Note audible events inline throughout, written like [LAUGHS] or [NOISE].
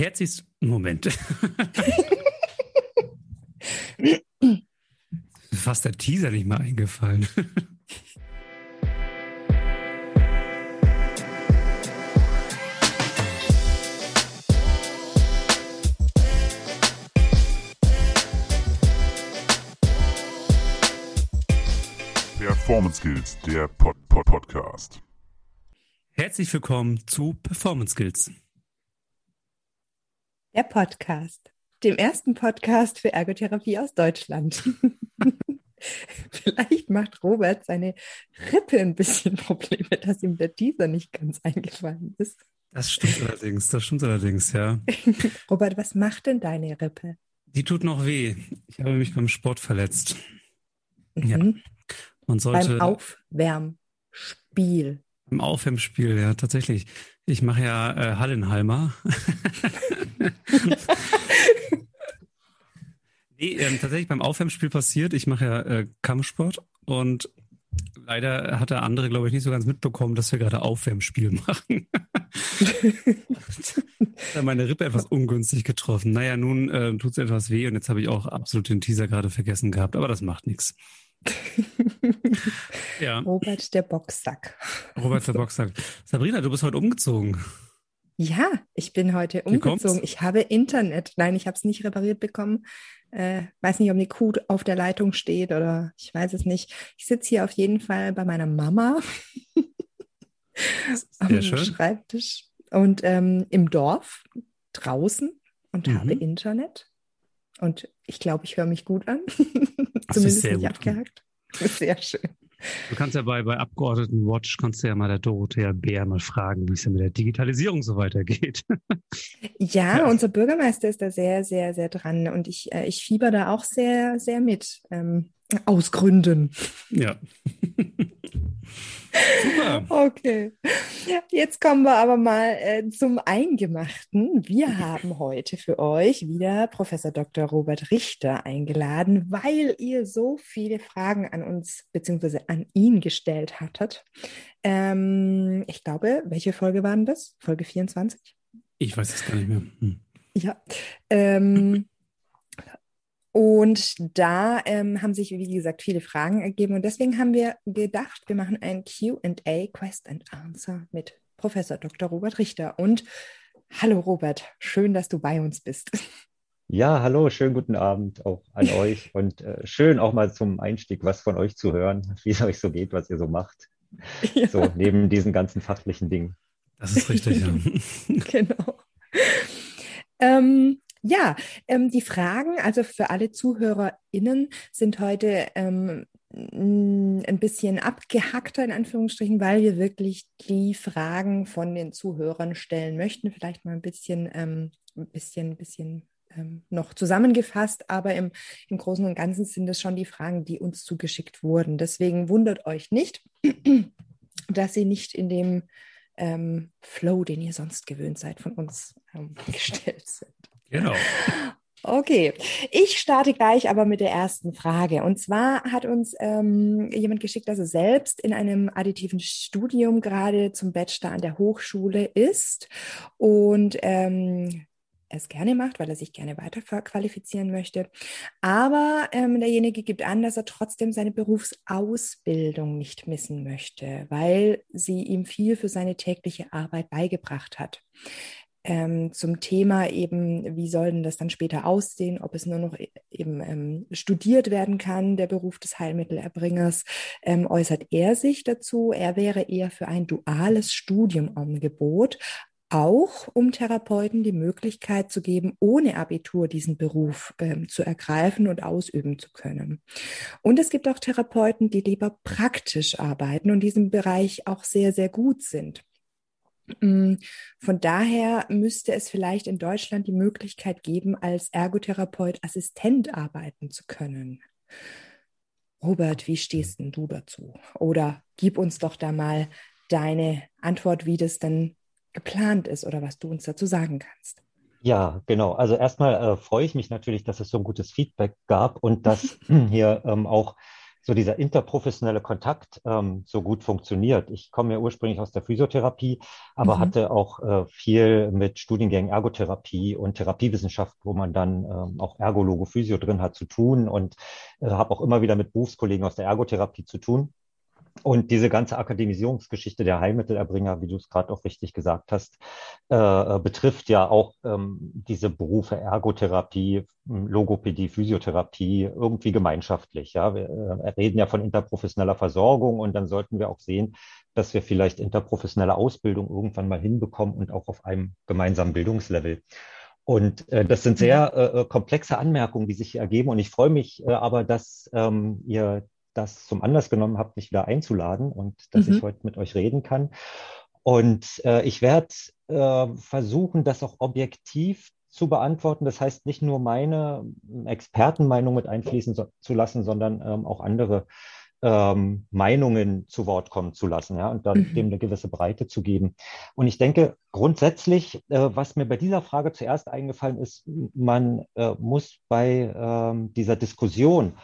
Herzlichst. Moment. [LAUGHS] Fast der Teaser nicht mal eingefallen. Performance Skills, der Pod -Pod Podcast. Herzlich willkommen zu Performance Skills. Der Podcast, dem ersten Podcast für Ergotherapie aus Deutschland. [LAUGHS] Vielleicht macht Robert seine Rippe ein bisschen Probleme, dass ihm der Teaser nicht ganz eingefallen ist. Das stimmt allerdings, das stimmt allerdings, ja. [LAUGHS] Robert, was macht denn deine Rippe? Die tut noch weh. Ich habe mich beim Sport verletzt. Mhm. Ja. Man sollte Beim Aufwärmspiel. Im Aufwärmspiel, ja, tatsächlich. Ich mache ja äh, Hallenhalmer. [LAUGHS] nee, ähm, tatsächlich beim Aufwärmspiel passiert, ich mache ja äh, Kampfsport und leider hat der andere, glaube ich, nicht so ganz mitbekommen, dass wir gerade Aufwärmspiel machen. [LAUGHS] da meine Rippe etwas ungünstig getroffen. Naja, nun äh, tut es etwas weh und jetzt habe ich auch absolut den Teaser gerade vergessen gehabt, aber das macht nichts. Ja. [LAUGHS] Robert der Boxsack. Robert der Boxsack. Sabrina, du bist heute umgezogen. Ja, ich bin heute umgezogen. Ich habe Internet. Nein, ich habe es nicht repariert bekommen. Äh, weiß nicht, ob eine Kuh auf der Leitung steht oder ich weiß es nicht. Ich sitze hier auf jeden Fall bei meiner Mama am schön. Schreibtisch und ähm, im Dorf draußen und Mhm. habe Internet. Und ich glaube, ich höre mich gut an. [LAUGHS] Zumindest nicht abgehackt. [LAUGHS] Sehr schön. Du kannst ja bei, bei Abgeordneten Watch, kannst du ja mal der Dorothea Bär mal fragen, wie es denn mit der Digitalisierung so weitergeht. [LAUGHS] Ja, Ja. unser Bürgermeister ist da sehr, sehr, sehr dran und ich, äh, ich fieber da auch sehr, sehr mit. Ähm, aus Gründen. ja. [LAUGHS] Super. Okay. Jetzt kommen wir aber mal äh, zum Eingemachten. Wir haben heute für euch wieder Professor Dr. Robert Richter eingeladen, weil ihr so viele Fragen an uns bzw. an ihn gestellt hattet. Ähm, ich glaube, welche Folge waren das? Folge 24? Ich weiß es gar nicht mehr. Hm. Ja. Ähm, und da ähm, haben sich, wie gesagt, viele Fragen ergeben. Und deswegen haben wir gedacht, wir machen ein QA, Quest and Answer mit Professor Dr. Robert Richter. Und hallo Robert, schön, dass du bei uns bist. Ja, hallo, schönen guten Abend auch an [LAUGHS] euch und äh, schön auch mal zum Einstieg was von euch zu hören, [LAUGHS] wie es euch so geht, was ihr so macht, Ja, so neben diesen ganzen fachlichen Dingen. Das ist richtig, ja. [LAUGHS] genau. Ähm, ja, ähm, die Fragen, also für alle ZuhörerInnen, sind heute ähm, ein bisschen abgehackter in Anführungsstrichen, weil wir wirklich die Fragen von den Zuhörern stellen möchten. Vielleicht mal ein bisschen, ähm, ein bisschen, bisschen ähm, noch zusammengefasst, aber im, im Großen und Ganzen sind es schon die Fragen, die uns zugeschickt wurden. Deswegen wundert euch nicht, [CLEARS THROAT] dass sie nicht in dem ähm, Flow, den ihr sonst gewöhnt seid, von uns ähm, [LAUGHS] gestellt sind. Genau. Okay, ich starte gleich aber mit der ersten Frage. Und zwar hat uns ähm, jemand geschickt, dass er selbst in einem additiven Studium gerade zum Bachelor an der Hochschule ist und ähm, es gerne macht, weil er sich gerne weiter qualifizieren möchte. Aber ähm, derjenige gibt an, dass er trotzdem seine Berufsausbildung nicht missen möchte, weil sie ihm viel für seine tägliche Arbeit beigebracht hat ähm, zum Thema eben, wie soll denn das dann später aussehen, ob es nur noch e- eben ähm, studiert werden kann, der Beruf des Heilmittelerbringers, ähm, äußert er sich dazu. Er wäre eher für ein duales Studiumangebot, auch um Therapeuten die Möglichkeit zu geben, ohne Abitur diesen Beruf ähm, zu ergreifen und ausüben zu können. Und es gibt auch Therapeuten, die lieber praktisch arbeiten und diesem Bereich auch sehr, sehr gut sind. Mm, Von daher müsste es vielleicht in Deutschland die Möglichkeit geben, als Ergotherapeut Assistent arbeiten zu können. Robert, wie stehst denn du dazu? Oder gib uns doch da mal deine Antwort, wie das denn geplant ist oder was du uns dazu sagen kannst. Ja, genau. Also erstmal äh, freue ich mich natürlich, dass es so ein gutes Feedback gab und dass [LAUGHS] hier ähm, auch so dieser interprofessionelle Kontakt ähm, so gut funktioniert. Ich komme ja ursprünglich aus der Physiotherapie, aber mhm. hatte auch äh, viel mit Studiengängen Ergotherapie und Therapiewissenschaft, wo man dann ähm, auch Ergologe, Physio drin hat, zu tun und äh, habe auch immer wieder mit Berufskollegen aus der Ergotherapie zu tun. Und diese ganze Akademisierungsgeschichte der Heilmittelerbringer, wie du es gerade auch richtig gesagt hast, äh, äh, betrifft ja auch ähm, diese Berufe Ergotherapie, Logopädie, Physiotherapie irgendwie gemeinschaftlich. Ja, wir äh, reden ja von interprofessioneller Versorgung und dann sollten wir auch sehen, dass wir vielleicht interprofessionelle Ausbildung irgendwann mal hinbekommen und auch auf einem gemeinsamen Bildungslevel. Und äh, das sind sehr äh, äh komplexe Anmerkungen, die sich hier ergeben. Und ich freue mich äh, aber, dass ähm, ihr das zum Anlass genommen habt, mich wieder einzuladen und dass mhm. ich heute mit euch reden kann. Und äh, ich werde äh, versuchen, das auch objektiv zu beantworten. Das heißt, nicht nur meine Expertenmeinung mit einfließen so, zu lassen, sondern ähm, auch andere ähm, Meinungen zu Wort kommen zu lassen, ja, und dann mhm. dem eine gewisse Breite zu geben. Und ich denke, grundsätzlich, äh, was mir bei dieser Frage zuerst eingefallen ist, man äh, muss bei ähm, dieser Diskussion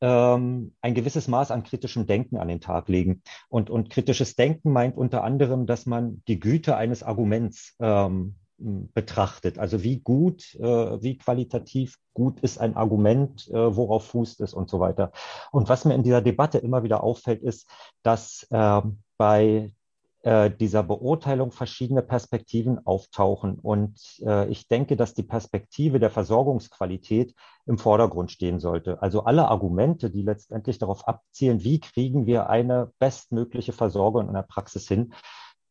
ähm, ein gewisses Maß an kritischem Denken an den Tag legen. Und, und kritisches Denken meint unter anderem, dass man die Güte eines Arguments ähm, betrachtet. Also wie gut, äh, wie qualitativ gut ist ein Argument, äh, worauf fußt es und so weiter. Und was mir in dieser Debatte immer wieder auffällt, ist, dass äh, bei äh, dieser Beurteilung verschiedene Perspektiven auftauchen. Und äh, ich denke, dass die Perspektive der Versorgungsqualität im Vordergrund stehen sollte. Also alle Argumente, die letztendlich darauf abzielen, wie kriegen wir eine bestmögliche Versorgung in der Praxis hin,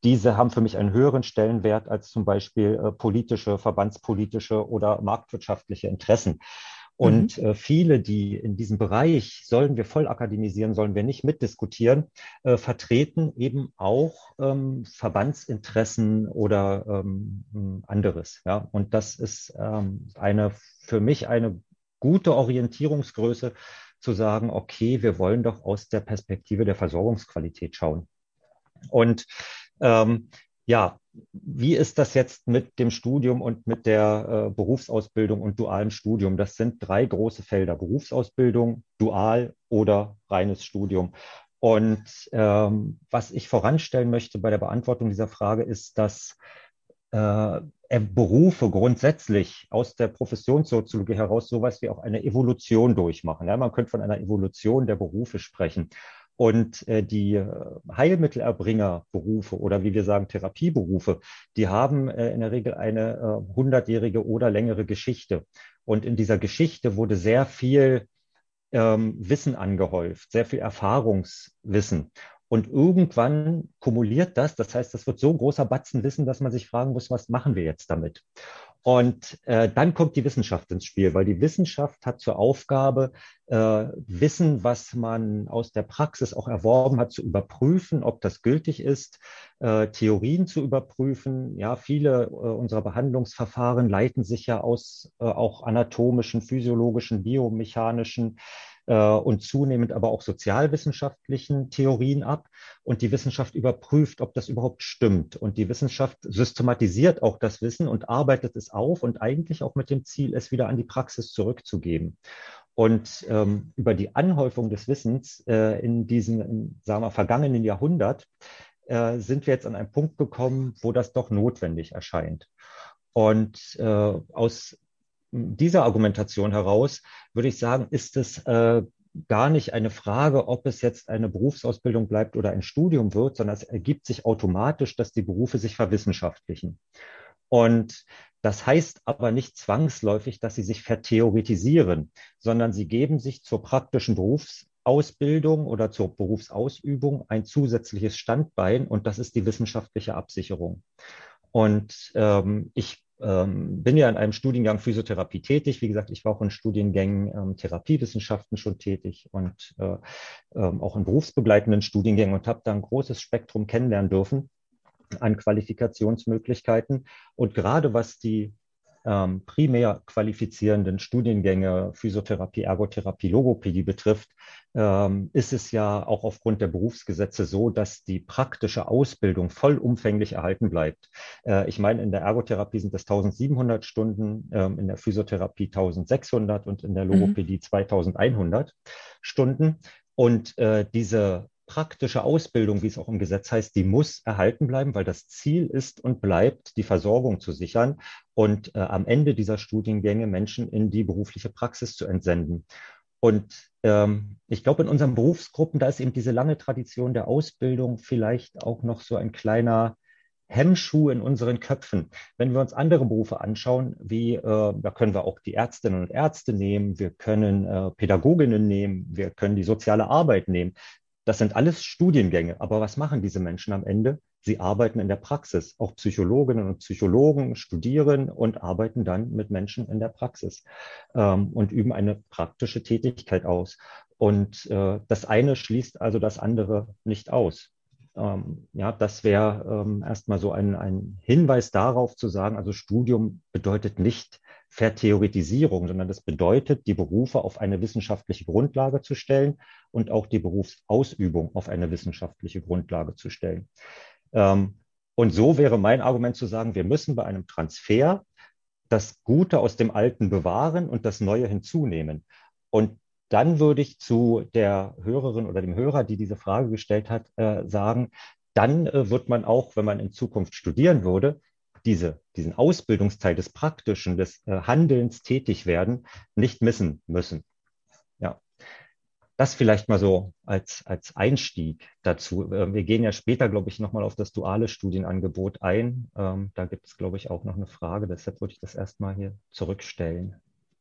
diese haben für mich einen höheren Stellenwert als zum Beispiel äh, politische, verbandspolitische oder marktwirtschaftliche Interessen. Und mhm. äh, viele, die in diesem Bereich, sollen wir voll akademisieren, sollen wir nicht mitdiskutieren, äh, vertreten eben auch ähm, Verbandsinteressen oder ähm, anderes. Ja? Und das ist ähm, eine für mich eine gute Orientierungsgröße, zu sagen, okay, wir wollen doch aus der Perspektive der Versorgungsqualität schauen. Und ähm, ja, wie ist das jetzt mit dem Studium und mit der äh, Berufsausbildung und dualem Studium? Das sind drei große Felder, Berufsausbildung, dual oder reines Studium. Und ähm, was ich voranstellen möchte bei der Beantwortung dieser Frage ist, dass äh, Berufe grundsätzlich aus der Professionssoziologie heraus sowas wie auch eine Evolution durchmachen. Ja, man könnte von einer Evolution der Berufe sprechen. Und äh, die äh, Heilmittelerbringerberufe oder wie wir sagen Therapieberufe, die haben äh, in der Regel eine hundertjährige oder längere Geschichte. Und in dieser Geschichte wurde sehr viel ähm, Wissen angehäuft, sehr viel Erfahrungswissen. Und irgendwann kumuliert das, das heißt, das wird so ein großer Batzen Wissen, dass man sich fragen muss, was machen wir jetzt damit? Und äh, dann kommt die Wissenschaft ins Spiel, weil die Wissenschaft hat zur Aufgabe, äh, Wissen, was man aus der Praxis auch erworben hat, zu überprüfen, ob das gültig ist, äh, Theorien zu überprüfen. Ja, viele äh, unserer Behandlungsverfahren leiten sich ja aus äh, auch anatomischen, physiologischen, biomechanischen und zunehmend aber auch sozialwissenschaftlichen Theorien ab. Und die Wissenschaft überprüft, ob das überhaupt stimmt. Und die Wissenschaft systematisiert auch das Wissen und arbeitet es auf und eigentlich auch mit dem Ziel, es wieder an die Praxis zurückzugeben. Und ähm, über die Anhäufung des Wissens äh, in diesem, sagen wir, vergangenen Jahrhundert äh, sind wir jetzt an einen Punkt gekommen, wo das doch notwendig erscheint. Und äh, aus dieser Argumentation heraus würde ich sagen, ist es äh, gar nicht eine Frage, ob es jetzt eine Berufsausbildung bleibt oder ein Studium wird, sondern es ergibt sich automatisch, dass die Berufe sich verwissenschaftlichen. Und das heißt aber nicht zwangsläufig, dass sie sich vertheoretisieren, sondern sie geben sich zur praktischen Berufsausbildung oder zur Berufsausübung ein zusätzliches Standbein und das ist die wissenschaftliche Absicherung. Und ähm, ich ähm, bin ja in einem Studiengang Physiotherapie tätig. Wie gesagt, ich war auch in Studiengängen ähm, Therapiewissenschaften schon tätig und äh, ähm, auch in berufsbegleitenden Studiengängen und habe da ein großes Spektrum kennenlernen dürfen an Qualifikationsmöglichkeiten. Und gerade was die ähm, primär qualifizierenden Studiengänge Physiotherapie, Ergotherapie, Logopädie betrifft, ähm, ist es ja auch aufgrund der Berufsgesetze so, dass die praktische Ausbildung vollumfänglich erhalten bleibt. Äh, ich meine, in der Ergotherapie sind es 1700 Stunden, ähm, in der Physiotherapie 1600 und in der mhm. Logopädie mhm. 2100 Stunden. Und äh, diese praktische Ausbildung, wie es auch im Gesetz heißt, die muss erhalten bleiben, weil das Ziel ist und bleibt, die Versorgung zu sichern und äh, am Ende dieser Studiengänge Menschen in die berufliche Praxis zu entsenden. Und ähm, ich glaube, in unseren Berufsgruppen, da ist eben diese lange Tradition der Ausbildung vielleicht auch noch so ein kleiner Hemmschuh in unseren Köpfen. Wenn wir uns andere Berufe anschauen, wie, äh, da können wir auch die Ärztinnen und Ärzte nehmen, wir können äh, Pädagoginnen nehmen, wir können die soziale Arbeit nehmen. Das sind alles Studiengänge. Aber was machen diese Menschen am Ende? Sie arbeiten in der Praxis. Auch Psychologinnen und Psychologen studieren und arbeiten dann mit Menschen in der Praxis ähm, und üben eine praktische Tätigkeit aus. Und äh, das eine schließt also das andere nicht aus. Ähm, ja, das wäre ähm, erstmal so ein, ein Hinweis darauf zu sagen, also Studium bedeutet nicht Vertheoretisierung, sondern das bedeutet, die Berufe auf eine wissenschaftliche Grundlage zu stellen und auch die Berufsausübung auf eine wissenschaftliche Grundlage zu stellen. Ähm, und so wäre mein Argument zu sagen, wir müssen bei einem Transfer das Gute aus dem Alten bewahren und das Neue hinzunehmen. Und dann würde ich zu der Hörerin oder dem Hörer, die diese Frage gestellt hat, äh, sagen, dann äh, wird man auch, wenn man in Zukunft studieren würde, diese, diesen Ausbildungsteil des Praktischen, des äh, Handelns tätig werden, nicht missen müssen. Ja. Das vielleicht mal so als, als Einstieg dazu. Äh, wir gehen ja später, glaube ich, nochmal auf das duale Studienangebot ein. Ähm, da gibt es, glaube ich, auch noch eine Frage. Deshalb würde ich das erstmal hier zurückstellen.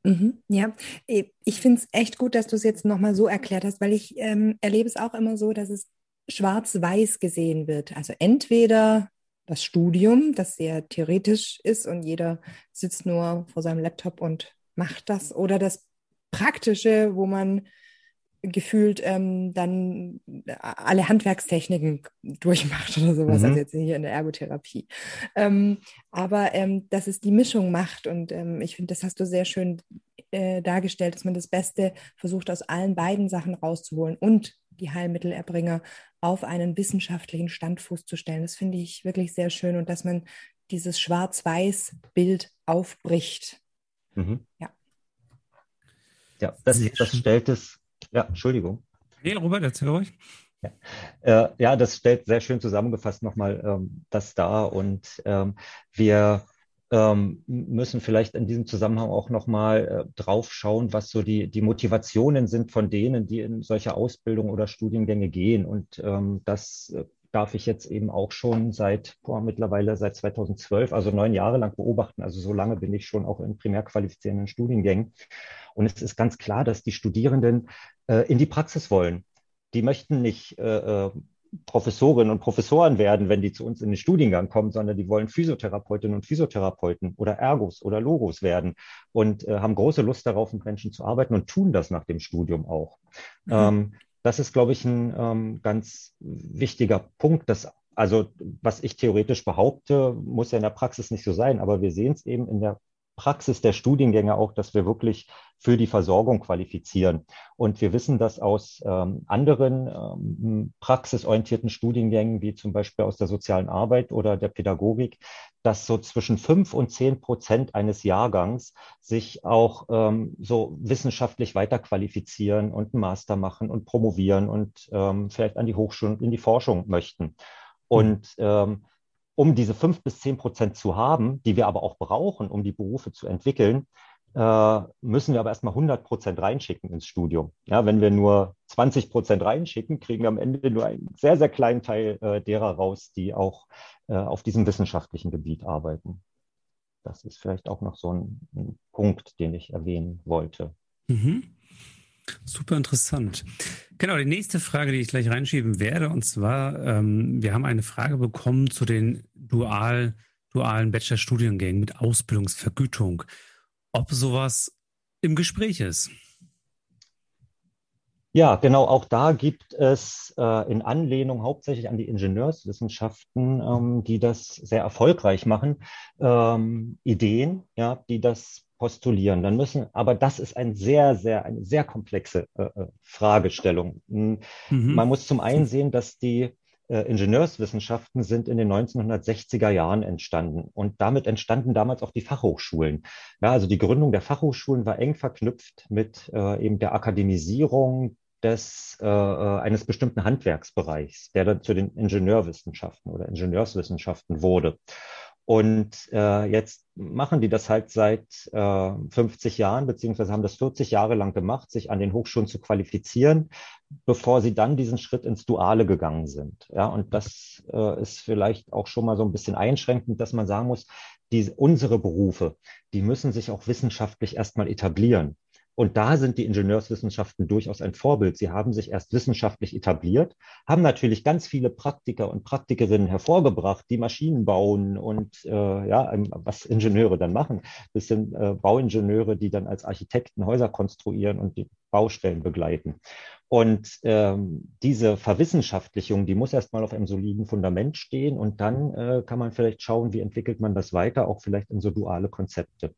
Mhm, ja, ich finde es echt gut, dass du es jetzt nochmal so erklärt hast, weil ich ähm, erlebe es auch immer so, dass es schwarz-weiß gesehen wird. Also entweder das Studium, das sehr theoretisch ist und jeder sitzt nur vor seinem Laptop und macht das, oder das Praktische, wo man gefühlt ähm, dann alle Handwerkstechniken durchmacht oder sowas, mhm. also jetzt hier in der Ergotherapie. Ähm, aber ähm, dass es die Mischung macht und ähm, ich finde, das hast du sehr schön äh, dargestellt, dass man das Beste versucht, aus allen beiden Sachen rauszuholen und die Heilmittelerbringer auf einen wissenschaftlichen Standfuß zu stellen. Das finde ich wirklich sehr schön und dass man dieses Schwarz-Weiß-Bild aufbricht. Mhm. Ja. Ja, das, das stellt es ja, Entschuldigung. Nee, Robert, erzähl ruhig. Ja. Äh, ja, das stellt sehr schön zusammengefasst nochmal ähm, das dar. Und ähm, wir ähm, müssen vielleicht in diesem Zusammenhang auch nochmal äh, drauf schauen, was so die, die Motivationen sind von denen, die in solche Ausbildung oder Studiengänge gehen. Und ähm, das äh, darf ich jetzt eben auch schon seit boah, mittlerweile seit 2012, also neun Jahre lang beobachten. Also so lange bin ich schon auch in primär qualifizierenden Studiengängen. Und es ist ganz klar, dass die Studierenden äh, in die Praxis wollen. Die möchten nicht äh, äh, Professorinnen und Professoren werden, wenn die zu uns in den Studiengang kommen, sondern die wollen Physiotherapeutinnen und Physiotherapeuten oder Ergos oder Logos werden und äh, haben große Lust darauf, mit Menschen zu arbeiten und tun das nach dem Studium auch. Mhm. Ähm, das ist, glaube ich, ein ähm, ganz wichtiger Punkt, dass also was ich theoretisch behaupte, muss ja in der Praxis nicht so sein, aber wir sehen es eben in der Praxis der Studiengänge auch, dass wir wirklich für die Versorgung qualifizieren. Und wir wissen das aus ähm, anderen ähm, praxisorientierten Studiengängen, wie zum Beispiel aus der sozialen Arbeit oder der Pädagogik, dass so zwischen fünf und zehn Prozent eines Jahrgangs sich auch ähm, so wissenschaftlich weiterqualifizieren und einen Master machen und promovieren und ähm, vielleicht an die Hochschulen in die Forschung möchten. Und ähm, um diese fünf bis zehn Prozent zu haben, die wir aber auch brauchen, um die Berufe zu entwickeln, äh, müssen wir aber erstmal 100 Prozent reinschicken ins Studium. Ja, wenn wir nur 20 Prozent reinschicken, kriegen wir am Ende nur einen sehr, sehr kleinen Teil äh, derer raus, die auch äh, auf diesem wissenschaftlichen Gebiet arbeiten. Das ist vielleicht auch noch so ein, ein Punkt, den ich erwähnen wollte. Mhm. Super interessant. Genau, die nächste Frage, die ich gleich reinschieben werde, und zwar, ähm, wir haben eine Frage bekommen zu den dual, dualen Bachelor-Studiengängen mit Ausbildungsvergütung. Ob sowas im Gespräch ist? Ja, genau, auch da gibt es äh, in Anlehnung hauptsächlich an die Ingenieurswissenschaften, ähm, die das sehr erfolgreich machen, ähm, Ideen, ja, die das postulieren. Dann müssen, aber das ist ein sehr, sehr, eine sehr komplexe äh, äh Fragestellung. Hm, mhm. Man muss zum einen sehen, dass die äh, Ingenieurswissenschaften sind in den 1960er Jahren entstanden und damit entstanden damals auch die Fachhochschulen. Ja, also die Gründung der Fachhochschulen war eng verknüpft mit äh, eben der Akademisierung des, äh, äh, eines bestimmten Handwerksbereichs, der dann zu den Ingenieurwissenschaften oder Ingenieurswissenschaften wurde. Und äh, jetzt machen die das halt seit äh, 50 Jahren, beziehungsweise haben das 40 Jahre lang gemacht, sich an den Hochschulen zu qualifizieren, bevor sie dann diesen Schritt ins Duale gegangen sind. Ja, und das äh, ist vielleicht auch schon mal so ein bisschen einschränkend, dass man sagen muss, die, unsere Berufe, die müssen sich auch wissenschaftlich erstmal etablieren. Und da sind die Ingenieurswissenschaften durchaus ein Vorbild. Sie haben sich erst wissenschaftlich etabliert, haben natürlich ganz viele Praktiker und Praktikerinnen hervorgebracht, die Maschinen bauen und äh, ja, was Ingenieure dann machen. Das sind äh, Bauingenieure, die dann als Architekten Häuser konstruieren und die Baustellen begleiten. Und ähm, diese Verwissenschaftlichung, die muss erstmal auf einem soliden Fundament stehen und dann äh, kann man vielleicht schauen, wie entwickelt man das weiter, auch vielleicht in so duale Konzepte.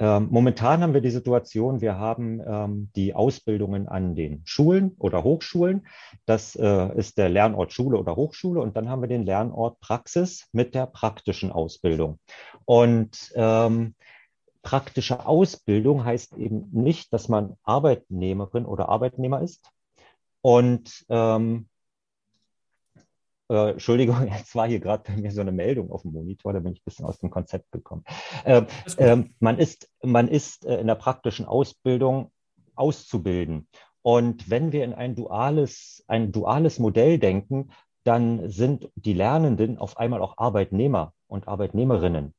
Ähm, momentan haben wir die Situation, wir haben ähm, die Ausbildungen an den Schulen oder Hochschulen. Das äh, ist der Lernort Schule oder Hochschule. Und dann haben wir den Lernort Praxis mit der praktischen Ausbildung. Und ähm, praktische Ausbildung heißt eben nicht, dass man Arbeitnehmerin oder Arbeitnehmer ist. Und ähm, äh, Entschuldigung, [LAUGHS] jetzt war hier gerade bei mir so eine Meldung auf dem Monitor, da bin ich ein bisschen aus dem Konzept gekommen. Äh, äh, man ist, man ist äh, in der praktischen Ausbildung auszubilden. Und wenn wir in ein duales, ein duales Modell denken, dann sind die Lernenden auf einmal auch Arbeitnehmer und Arbeitnehmerinnen.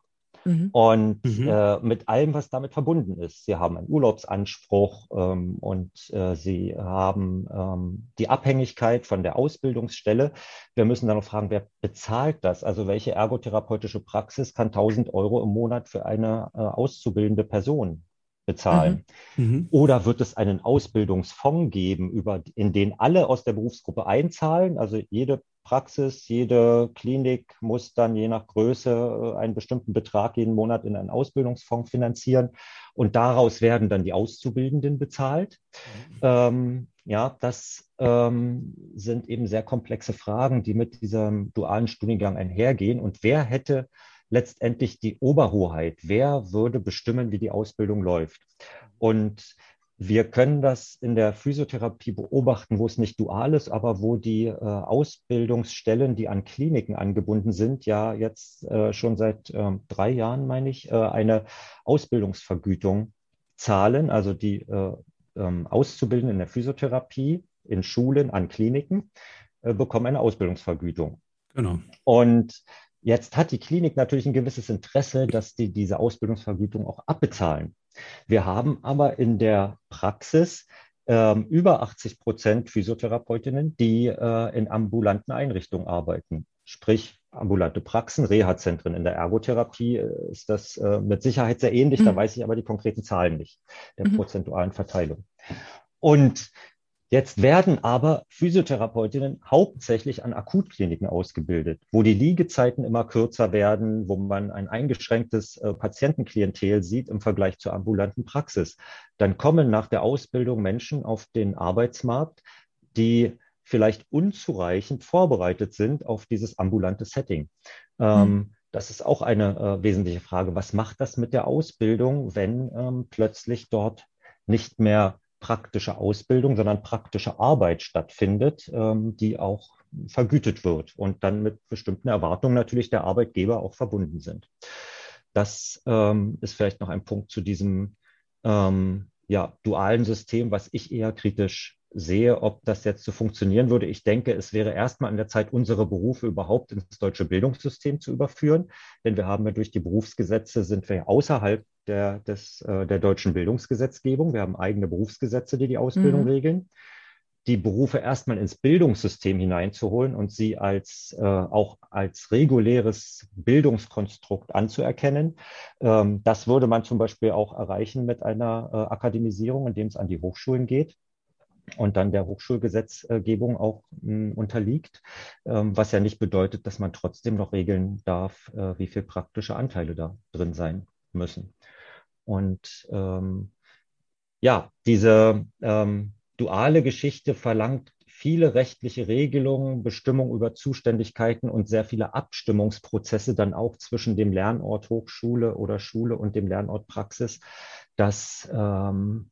Mhm. Und mhm. Äh, mit allem, was damit verbunden ist. Sie haben einen Urlaubsanspruch ähm, und äh, sie haben ähm, die Abhängigkeit von der Ausbildungsstelle. Wir müssen dann noch fragen, wer bezahlt das? Also welche ergotherapeutische Praxis kann 1000 Euro im Monat für eine äh, auszubildende Person bezahlen? Mhm. Mhm. Oder wird es einen Ausbildungsfonds geben, über, in den alle aus der Berufsgruppe einzahlen? Also jede Praxis, jede Klinik muss dann je nach Größe äh, einen bestimmten Betrag jeden Monat in einen Ausbildungsfonds finanzieren und daraus werden dann die Auszubildenden bezahlt. Mhm. Ähm, ja, das ähm, sind eben sehr komplexe Fragen, die mit diesem dualen Studiengang einhergehen. Und wer hätte letztendlich die Oberhoheit? Wer würde bestimmen, wie die Ausbildung läuft? Und wir können das in der Physiotherapie beobachten, wo es nicht dual ist, aber wo die äh, Ausbildungsstellen, die an Kliniken angebunden sind, ja jetzt äh, schon seit äh, drei Jahren, meine ich, äh, eine Ausbildungsvergütung zahlen. Also die äh, ähm, Auszubildenden in der Physiotherapie in Schulen an Kliniken äh, bekommen eine Ausbildungsvergütung. Genau. Und Jetzt hat die Klinik natürlich ein gewisses Interesse, dass die diese Ausbildungsvergütung auch abbezahlen. Wir haben aber in der Praxis ähm, über 80 Prozent Physiotherapeutinnen, die äh, in ambulanten Einrichtungen arbeiten. Sprich, ambulante Praxen, Reha-Zentren in der Ergotherapie äh, ist das äh, mit Sicherheit sehr ähnlich. Mhm. Da weiß ich aber die konkreten Zahlen nicht, der mhm. prozentualen Verteilung. Und Jetzt werden aber Physiotherapeutinnen hauptsächlich an Akutkliniken ausgebildet, wo die Liegezeiten immer kürzer werden, wo man ein eingeschränktes äh, Patientenklientel sieht im Vergleich zur ambulanten Praxis. Dann kommen nach der Ausbildung Menschen auf den Arbeitsmarkt, die vielleicht unzureichend vorbereitet sind auf dieses ambulante Setting. Mhm. Das ist auch eine äh, wesentliche Frage. Was macht das mit der Ausbildung, wenn ähm, plötzlich dort nicht mehr praktische Ausbildung, sondern praktische Arbeit stattfindet, ähm, die auch vergütet wird und dann mit bestimmten Erwartungen natürlich der Arbeitgeber auch verbunden sind. Das ähm, ist vielleicht noch ein Punkt zu diesem ähm, ja, dualen System, was ich eher kritisch sehe, ob das jetzt so funktionieren würde. Ich denke, es wäre erstmal an der Zeit, unsere Berufe überhaupt ins deutsche Bildungssystem zu überführen. Denn wir haben ja durch die Berufsgesetze sind wir außerhalb der, des, äh, der deutschen Bildungsgesetzgebung. Wir haben eigene Berufsgesetze, die die Ausbildung mhm. regeln. Die Berufe erstmal ins Bildungssystem hineinzuholen und sie als äh, auch als reguläres Bildungskonstrukt anzuerkennen. Ähm, das würde man zum Beispiel auch erreichen mit einer äh, Akademisierung, indem es an die Hochschulen geht und dann der Hochschulgesetzgebung auch mh, unterliegt, ähm, was ja nicht bedeutet, dass man trotzdem noch regeln darf, äh, wie viel praktische Anteile da drin sein müssen. Und ähm, ja, diese ähm, duale Geschichte verlangt viele rechtliche Regelungen, Bestimmungen über Zuständigkeiten und sehr viele Abstimmungsprozesse dann auch zwischen dem Lernort Hochschule oder Schule und dem Lernort Praxis, dass ähm,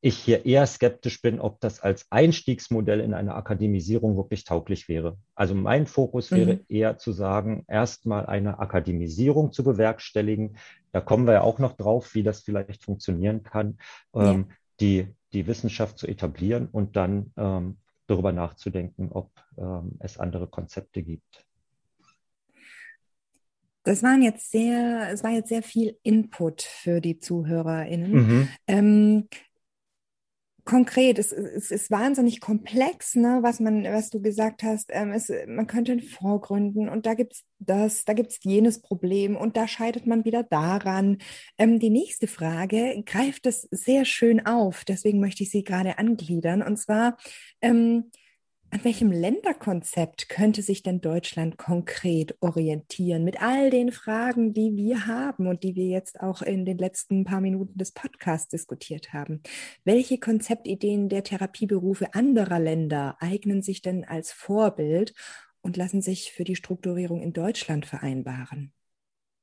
ich hier eher skeptisch bin, ob das als Einstiegsmodell in eine Akademisierung wirklich tauglich wäre. Also mein Fokus wäre mhm. eher zu sagen, erstmal eine Akademisierung zu bewerkstelligen. Da kommen wir ja auch noch drauf, wie das vielleicht funktionieren kann, ja. ähm, die, die Wissenschaft zu etablieren und dann ähm, darüber nachzudenken, ob ähm, es andere Konzepte gibt. Das waren jetzt sehr, es war jetzt sehr viel Input für die ZuhörerInnen. Mhm. Ähm, konkret, es, es, ist wahnsinnig komplex, ne, was man, was du gesagt hast. Ähm, es, man könnte in Vorgründen und da gibt es das, da gibt es jenes Problem und da scheitert man wieder daran. Ähm, die nächste Frage greift es sehr schön auf, deswegen möchte ich sie gerade angliedern. Und zwar, ähm, an welchem Länderkonzept könnte sich denn Deutschland konkret orientieren mit all den Fragen, die wir haben und die wir jetzt auch in den letzten paar Minuten des Podcasts diskutiert haben? Welche Konzeptideen der Therapieberufe anderer Länder eignen sich denn als Vorbild und lassen sich für die Strukturierung in Deutschland vereinbaren?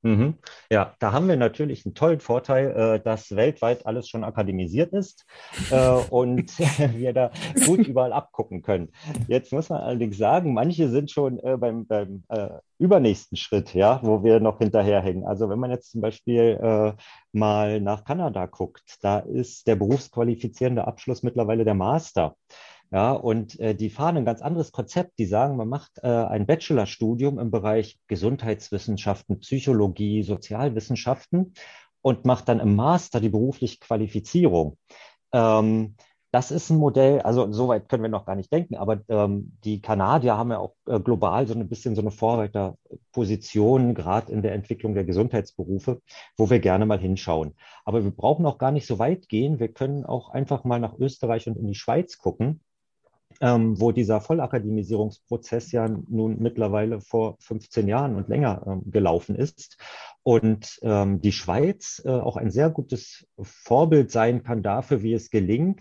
Mhm. Ja, da haben wir natürlich einen tollen Vorteil, äh, dass weltweit alles schon akademisiert ist äh, [LAUGHS] und [LAUGHS] wir da gut überall abgucken können. Jetzt muss man allerdings sagen, manche sind schon äh, beim, beim äh, übernächsten Schritt, ja, wo wir noch hinterherhängen. Also wenn man jetzt zum Beispiel äh, mal nach Kanada guckt, da ist der berufsqualifizierende Abschluss mittlerweile der Master. Ja, und äh, die fahren ein ganz anderes Konzept. Die sagen, man macht äh, ein Bachelorstudium im Bereich Gesundheitswissenschaften, Psychologie, Sozialwissenschaften und macht dann im Master die berufliche Qualifizierung. Ähm, das ist ein Modell, also soweit können wir noch gar nicht denken, aber ähm, die Kanadier haben ja auch äh, global so ein bisschen so eine Vorreiterposition, gerade in der Entwicklung der Gesundheitsberufe, wo wir gerne mal hinschauen. Aber wir brauchen auch gar nicht so weit gehen. Wir können auch einfach mal nach Österreich und in die Schweiz gucken ähm, wo dieser Vollakademisierungsprozess ja nun mittlerweile vor 15 Jahren und länger ähm, gelaufen ist. Und ähm, die Schweiz äh, auch ein sehr gutes Vorbild sein kann dafür, wie es gelingt,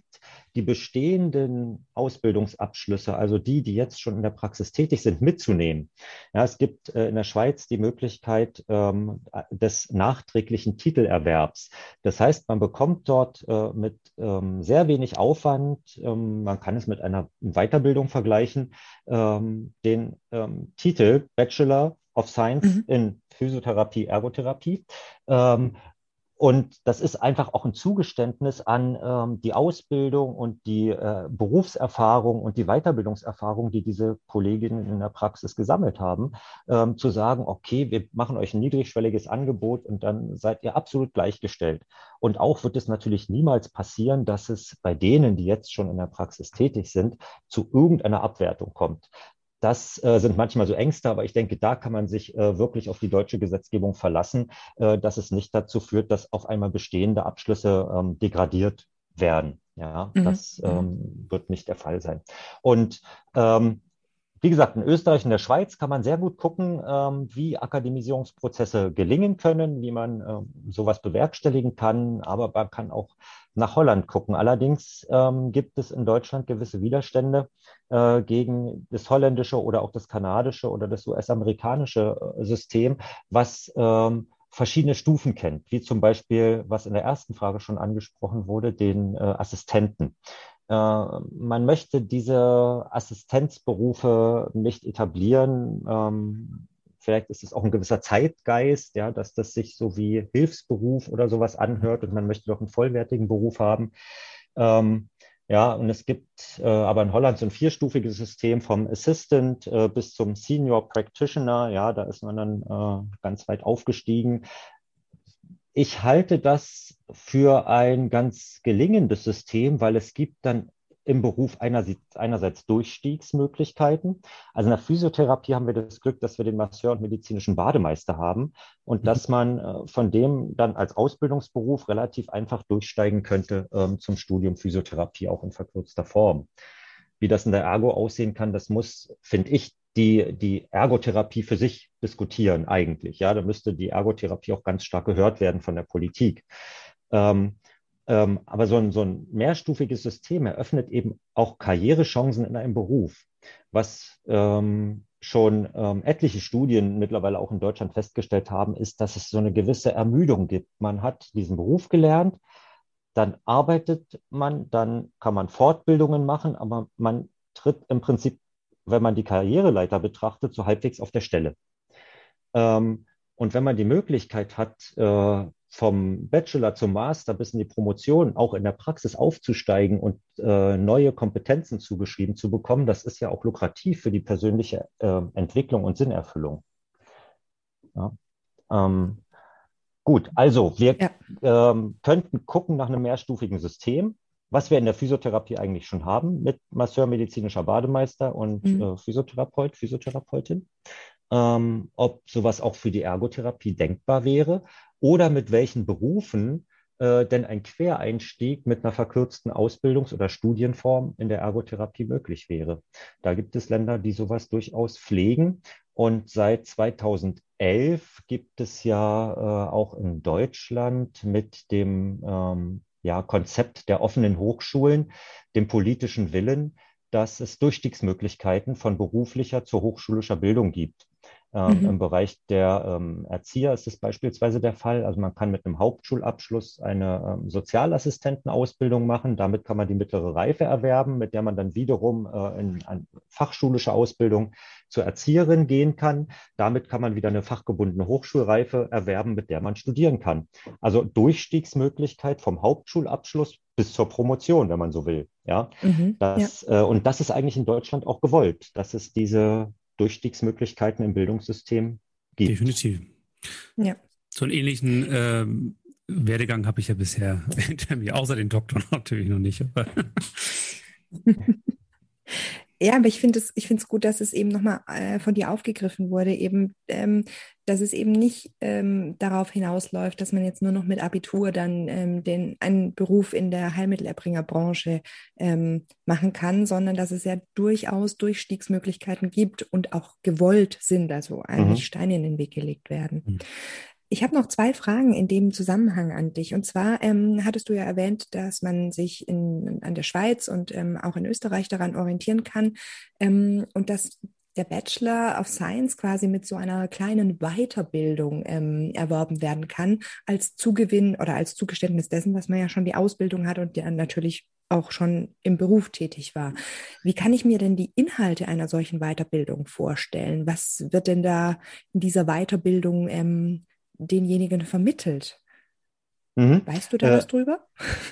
die bestehenden Ausbildungsabschlüsse, also die, die jetzt schon in der Praxis tätig sind, mitzunehmen. Ja, es gibt äh, in der Schweiz die Möglichkeit ähm, des nachträglichen Titelerwerbs. Das heißt, man bekommt dort äh, mit ähm, sehr wenig Aufwand, ähm, man kann es mit einer Weiterbildung vergleichen, ähm, den ähm, Titel Bachelor of Science mhm. in Physiotherapie, Ergotherapie. Ähm, und das ist einfach auch ein Zugeständnis an ähm, die Ausbildung und die äh, Berufserfahrung und die Weiterbildungserfahrung, die diese Kolleginnen in der Praxis gesammelt haben, ähm, zu sagen, okay, wir machen euch ein niedrigschwelliges Angebot und dann seid ihr absolut gleichgestellt. Und auch wird es natürlich niemals passieren, dass es bei denen, die jetzt schon in der Praxis tätig sind, zu irgendeiner Abwertung kommt. Das äh, sind manchmal so Ängste, aber ich denke, da kann man sich äh, wirklich auf die deutsche Gesetzgebung verlassen, äh, dass es nicht dazu führt, dass auf einmal bestehende Abschlüsse ähm, degradiert werden. Ja, mhm. das mhm. ähm, wird nicht der Fall sein. Und ähm, wie gesagt, in Österreich und der Schweiz kann man sehr gut gucken, ähm, wie Akademisierungsprozesse gelingen können, wie man ähm, sowas bewerkstelligen kann, aber man kann auch nach Holland gucken. Allerdings ähm, gibt es in Deutschland gewisse Widerstände äh, gegen das holländische oder auch das kanadische oder das US-amerikanische äh, System, was ähm, verschiedene Stufen kennt, wie zum Beispiel, was in der ersten Frage schon angesprochen wurde, den äh, Assistenten. Äh, man möchte diese Assistenzberufe nicht etablieren. Ähm, vielleicht ist es auch ein gewisser Zeitgeist, ja, dass das sich so wie Hilfsberuf oder sowas anhört und man möchte doch einen vollwertigen Beruf haben. Ähm, ja, und es gibt äh, aber in Holland so ein vierstufiges System vom Assistant äh, bis zum Senior Practitioner. Ja, da ist man dann ganz weit aufgestiegen. Ich halte das für ein ganz gelingendes System, weil es gibt dann im Beruf einerseits, Durchstiegsmöglichkeiten. Also in der Physiotherapie haben wir das Glück, dass wir den Masseur und medizinischen Bademeister haben und mhm. dass man äh, von dem dann als Ausbildungsberuf relativ einfach durchsteigen könnte ähm, zum Studium Physiotherapie auch in verkürzter Form. Wie das in der Ergo aussehen kann, das muss, finde ich, die, die Ergotherapie für sich diskutieren eigentlich. Ja, da müsste die Ergotherapie auch ganz stark gehört werden von der Politik. Ähm, ähm, aber so ein, so ein mehrstufiges System eröffnet eben auch Karrierechancen in einem Beruf, was ähm, schon ähm, etliche Studien mittlerweile auch in Deutschland festgestellt haben, ist, dass es so eine gewisse Ermüdung gibt. Man hat diesen Beruf gelernt, dann arbeitet man, dann kann man Fortbildungen machen, aber man tritt im Prinzip, wenn man die Karriereleiter betrachtet, so halbwegs auf der Stelle. Ähm, und wenn man die Möglichkeit hat, äh, vom Bachelor zum Master bis in die Promotion auch in der Praxis aufzusteigen und äh, neue Kompetenzen zugeschrieben zu bekommen, das ist ja auch lukrativ für die persönliche äh, Entwicklung und Sinnerfüllung. Ja. Ähm, gut, also wir ja. ähm, könnten gucken nach einem mehrstufigen System, was wir in der Physiotherapie eigentlich schon haben mit Masseur, medizinischer Bademeister und mhm. äh, Physiotherapeut, Physiotherapeutin. Ähm, ob sowas auch für die Ergotherapie denkbar wäre oder mit welchen Berufen äh, denn ein Quereinstieg mit einer verkürzten Ausbildungs- oder Studienform in der Ergotherapie möglich wäre. Da gibt es Länder, die sowas durchaus pflegen. Und seit 2011 gibt es ja äh, auch in Deutschland mit dem ähm, ja, Konzept der offenen Hochschulen, dem politischen Willen, dass es Durchstiegsmöglichkeiten von beruflicher zu hochschulischer Bildung gibt. Ähm, mhm. Im Bereich der ähm, Erzieher ist es beispielsweise der Fall. Also man kann mit einem Hauptschulabschluss eine ähm, Sozialassistentenausbildung machen. Damit kann man die mittlere Reife erwerben, mit der man dann wiederum äh, in eine fachschulische Ausbildung zur Erzieherin gehen kann. Damit kann man wieder eine fachgebundene Hochschulreife erwerben, mit der man studieren kann. Also Durchstiegsmöglichkeit vom Hauptschulabschluss bis zur Promotion, wenn man so will. Ja, mhm, das, ja. Äh, und das ist eigentlich in Deutschland auch gewollt, dass es diese Durchstiegsmöglichkeiten im Bildungssystem gibt. Definitiv. Ja. So einen ähnlichen ähm, Werdegang habe ich ja bisher [LAUGHS] hinter mir, außer den Doktor [LAUGHS] natürlich noch nicht. [LAUGHS] Ja, aber ich finde es, ich finde es gut, dass es eben nochmal äh, von dir aufgegriffen wurde, eben, ähm, dass es eben nicht ähm, darauf hinausläuft, dass man jetzt nur noch mit Abitur dann ähm, den einen Beruf in der Heilmittelerbringerbranche ähm, machen kann, sondern dass es ja durchaus Durchstiegsmöglichkeiten gibt und auch gewollt sind, also eigentlich mhm. Steine in den Weg gelegt werden. Ich habe noch zwei Fragen in dem Zusammenhang an dich. Und zwar ähm, hattest du ja erwähnt, dass man sich in, an der Schweiz und ähm, auch in Österreich daran orientieren kann ähm, und dass der Bachelor of Science quasi mit so einer kleinen Weiterbildung ähm, erworben werden kann, als Zugewinn oder als Zugeständnis dessen, was man ja schon die Ausbildung hat und dann natürlich auch schon im Beruf tätig war. Wie kann ich mir denn die Inhalte einer solchen Weiterbildung vorstellen? Was wird denn da in dieser Weiterbildung ähm, denjenigen vermittelt. Mhm. Weißt du da äh, was drüber?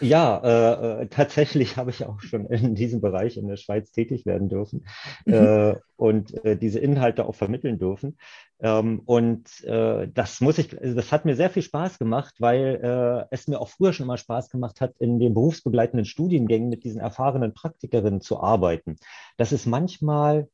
Ja, äh, äh, tatsächlich [LAUGHS] habe ich auch schon in diesem Bereich in der Schweiz tätig werden dürfen mhm. äh, und äh, diese Inhalte auch vermitteln dürfen. Ähm, und äh, das muss ich, also das hat mir sehr viel Spaß gemacht, weil es mir auch früher schon immer Spaß gemacht hat, in den berufsbegleitenden Studiengängen mit diesen erfahrenen Praktikerinnen zu arbeiten. Das ist manchmal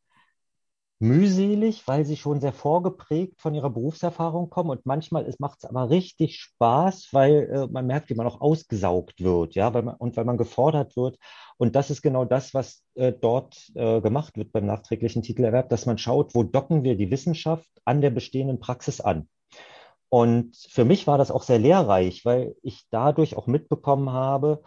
mühselig, weil sie schon sehr vorgeprägt von ihrer Berufserfahrung kommen und manchmal macht es aber richtig Spaß, weil äh, man merkt, wie man auch ausgesaugt wird, ja, weil man, und weil man gefordert wird. Und das ist genau das, was äh, dort äh, gemacht wird beim nachträglichen Titelerwerb, dass man schaut, wo docken wir die Wissenschaft an der bestehenden Praxis an. Und für mich war das auch sehr lehrreich, weil ich dadurch auch mitbekommen habe,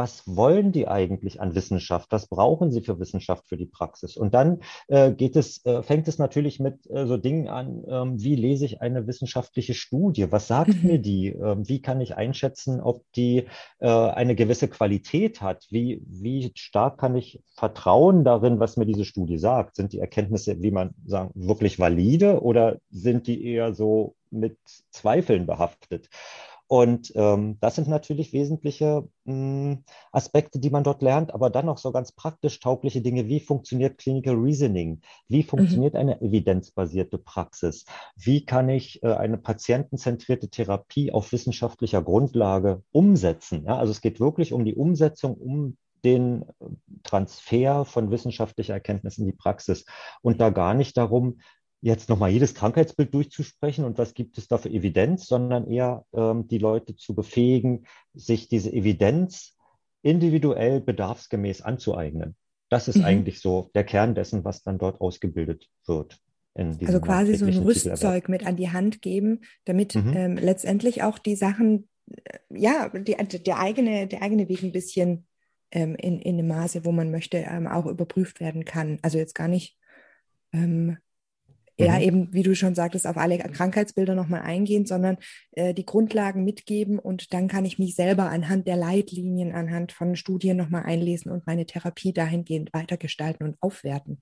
was wollen die eigentlich an Wissenschaft? Was brauchen sie für Wissenschaft für die Praxis? Und dann äh, geht es, äh, fängt es natürlich mit äh, so Dingen an, ähm, wie lese ich eine wissenschaftliche Studie? Was sagt mhm. mir die? Ähm, wie kann ich einschätzen, ob die äh, eine gewisse Qualität hat? Wie, wie stark kann ich vertrauen darin, was mir diese Studie sagt? Sind die Erkenntnisse, wie man sagen, wirklich valide oder sind die eher so mit Zweifeln behaftet? Und ähm, das sind natürlich wesentliche mh, hm, Aspekte, die man dort lernt, aber dann noch so ganz praktisch taugliche Dinge. Wie funktioniert Clinical Reasoning? Wie mhm. funktioniert mhm. eine evidenzbasierte Praxis? Wie kann ich äh, eine patientenzentrierte Therapie auf wissenschaftlicher Grundlage umsetzen? Ja, also es geht wirklich um die Umsetzung, um den äh, Transfer von wissenschaftlicher Erkenntnis in die Praxis und da gar nicht darum, jetzt nochmal jedes Krankheitsbild durchzusprechen und was gibt es da für Evidenz, sondern eher ähm, die Leute zu befähigen, sich diese Evidenz individuell bedarfsgemäß anzueignen. Das ist mhm. eigentlich so der Kern dessen, was dann dort ausgebildet wird. also quasi so ein Rüstzeug mit an die Hand geben, damit mhm. ähm, letztendlich auch die Sachen, äh, ja, die, der, eigene, der eigene Weg ein bisschen ähm, in, in dem Maße, wo man möchte, ähm, auch überprüft werden kann. Also jetzt gar nicht ähm, ja mhm. eben, wie du schon sagtest, auf alle Krankheitsbilder nochmal eingehen, sondern äh, die Grundlagen mitgeben und dann kann ich mich selber anhand der Leitlinien, anhand von Studien nochmal einlesen und meine Therapie dahingehend weitergestalten und aufwerten.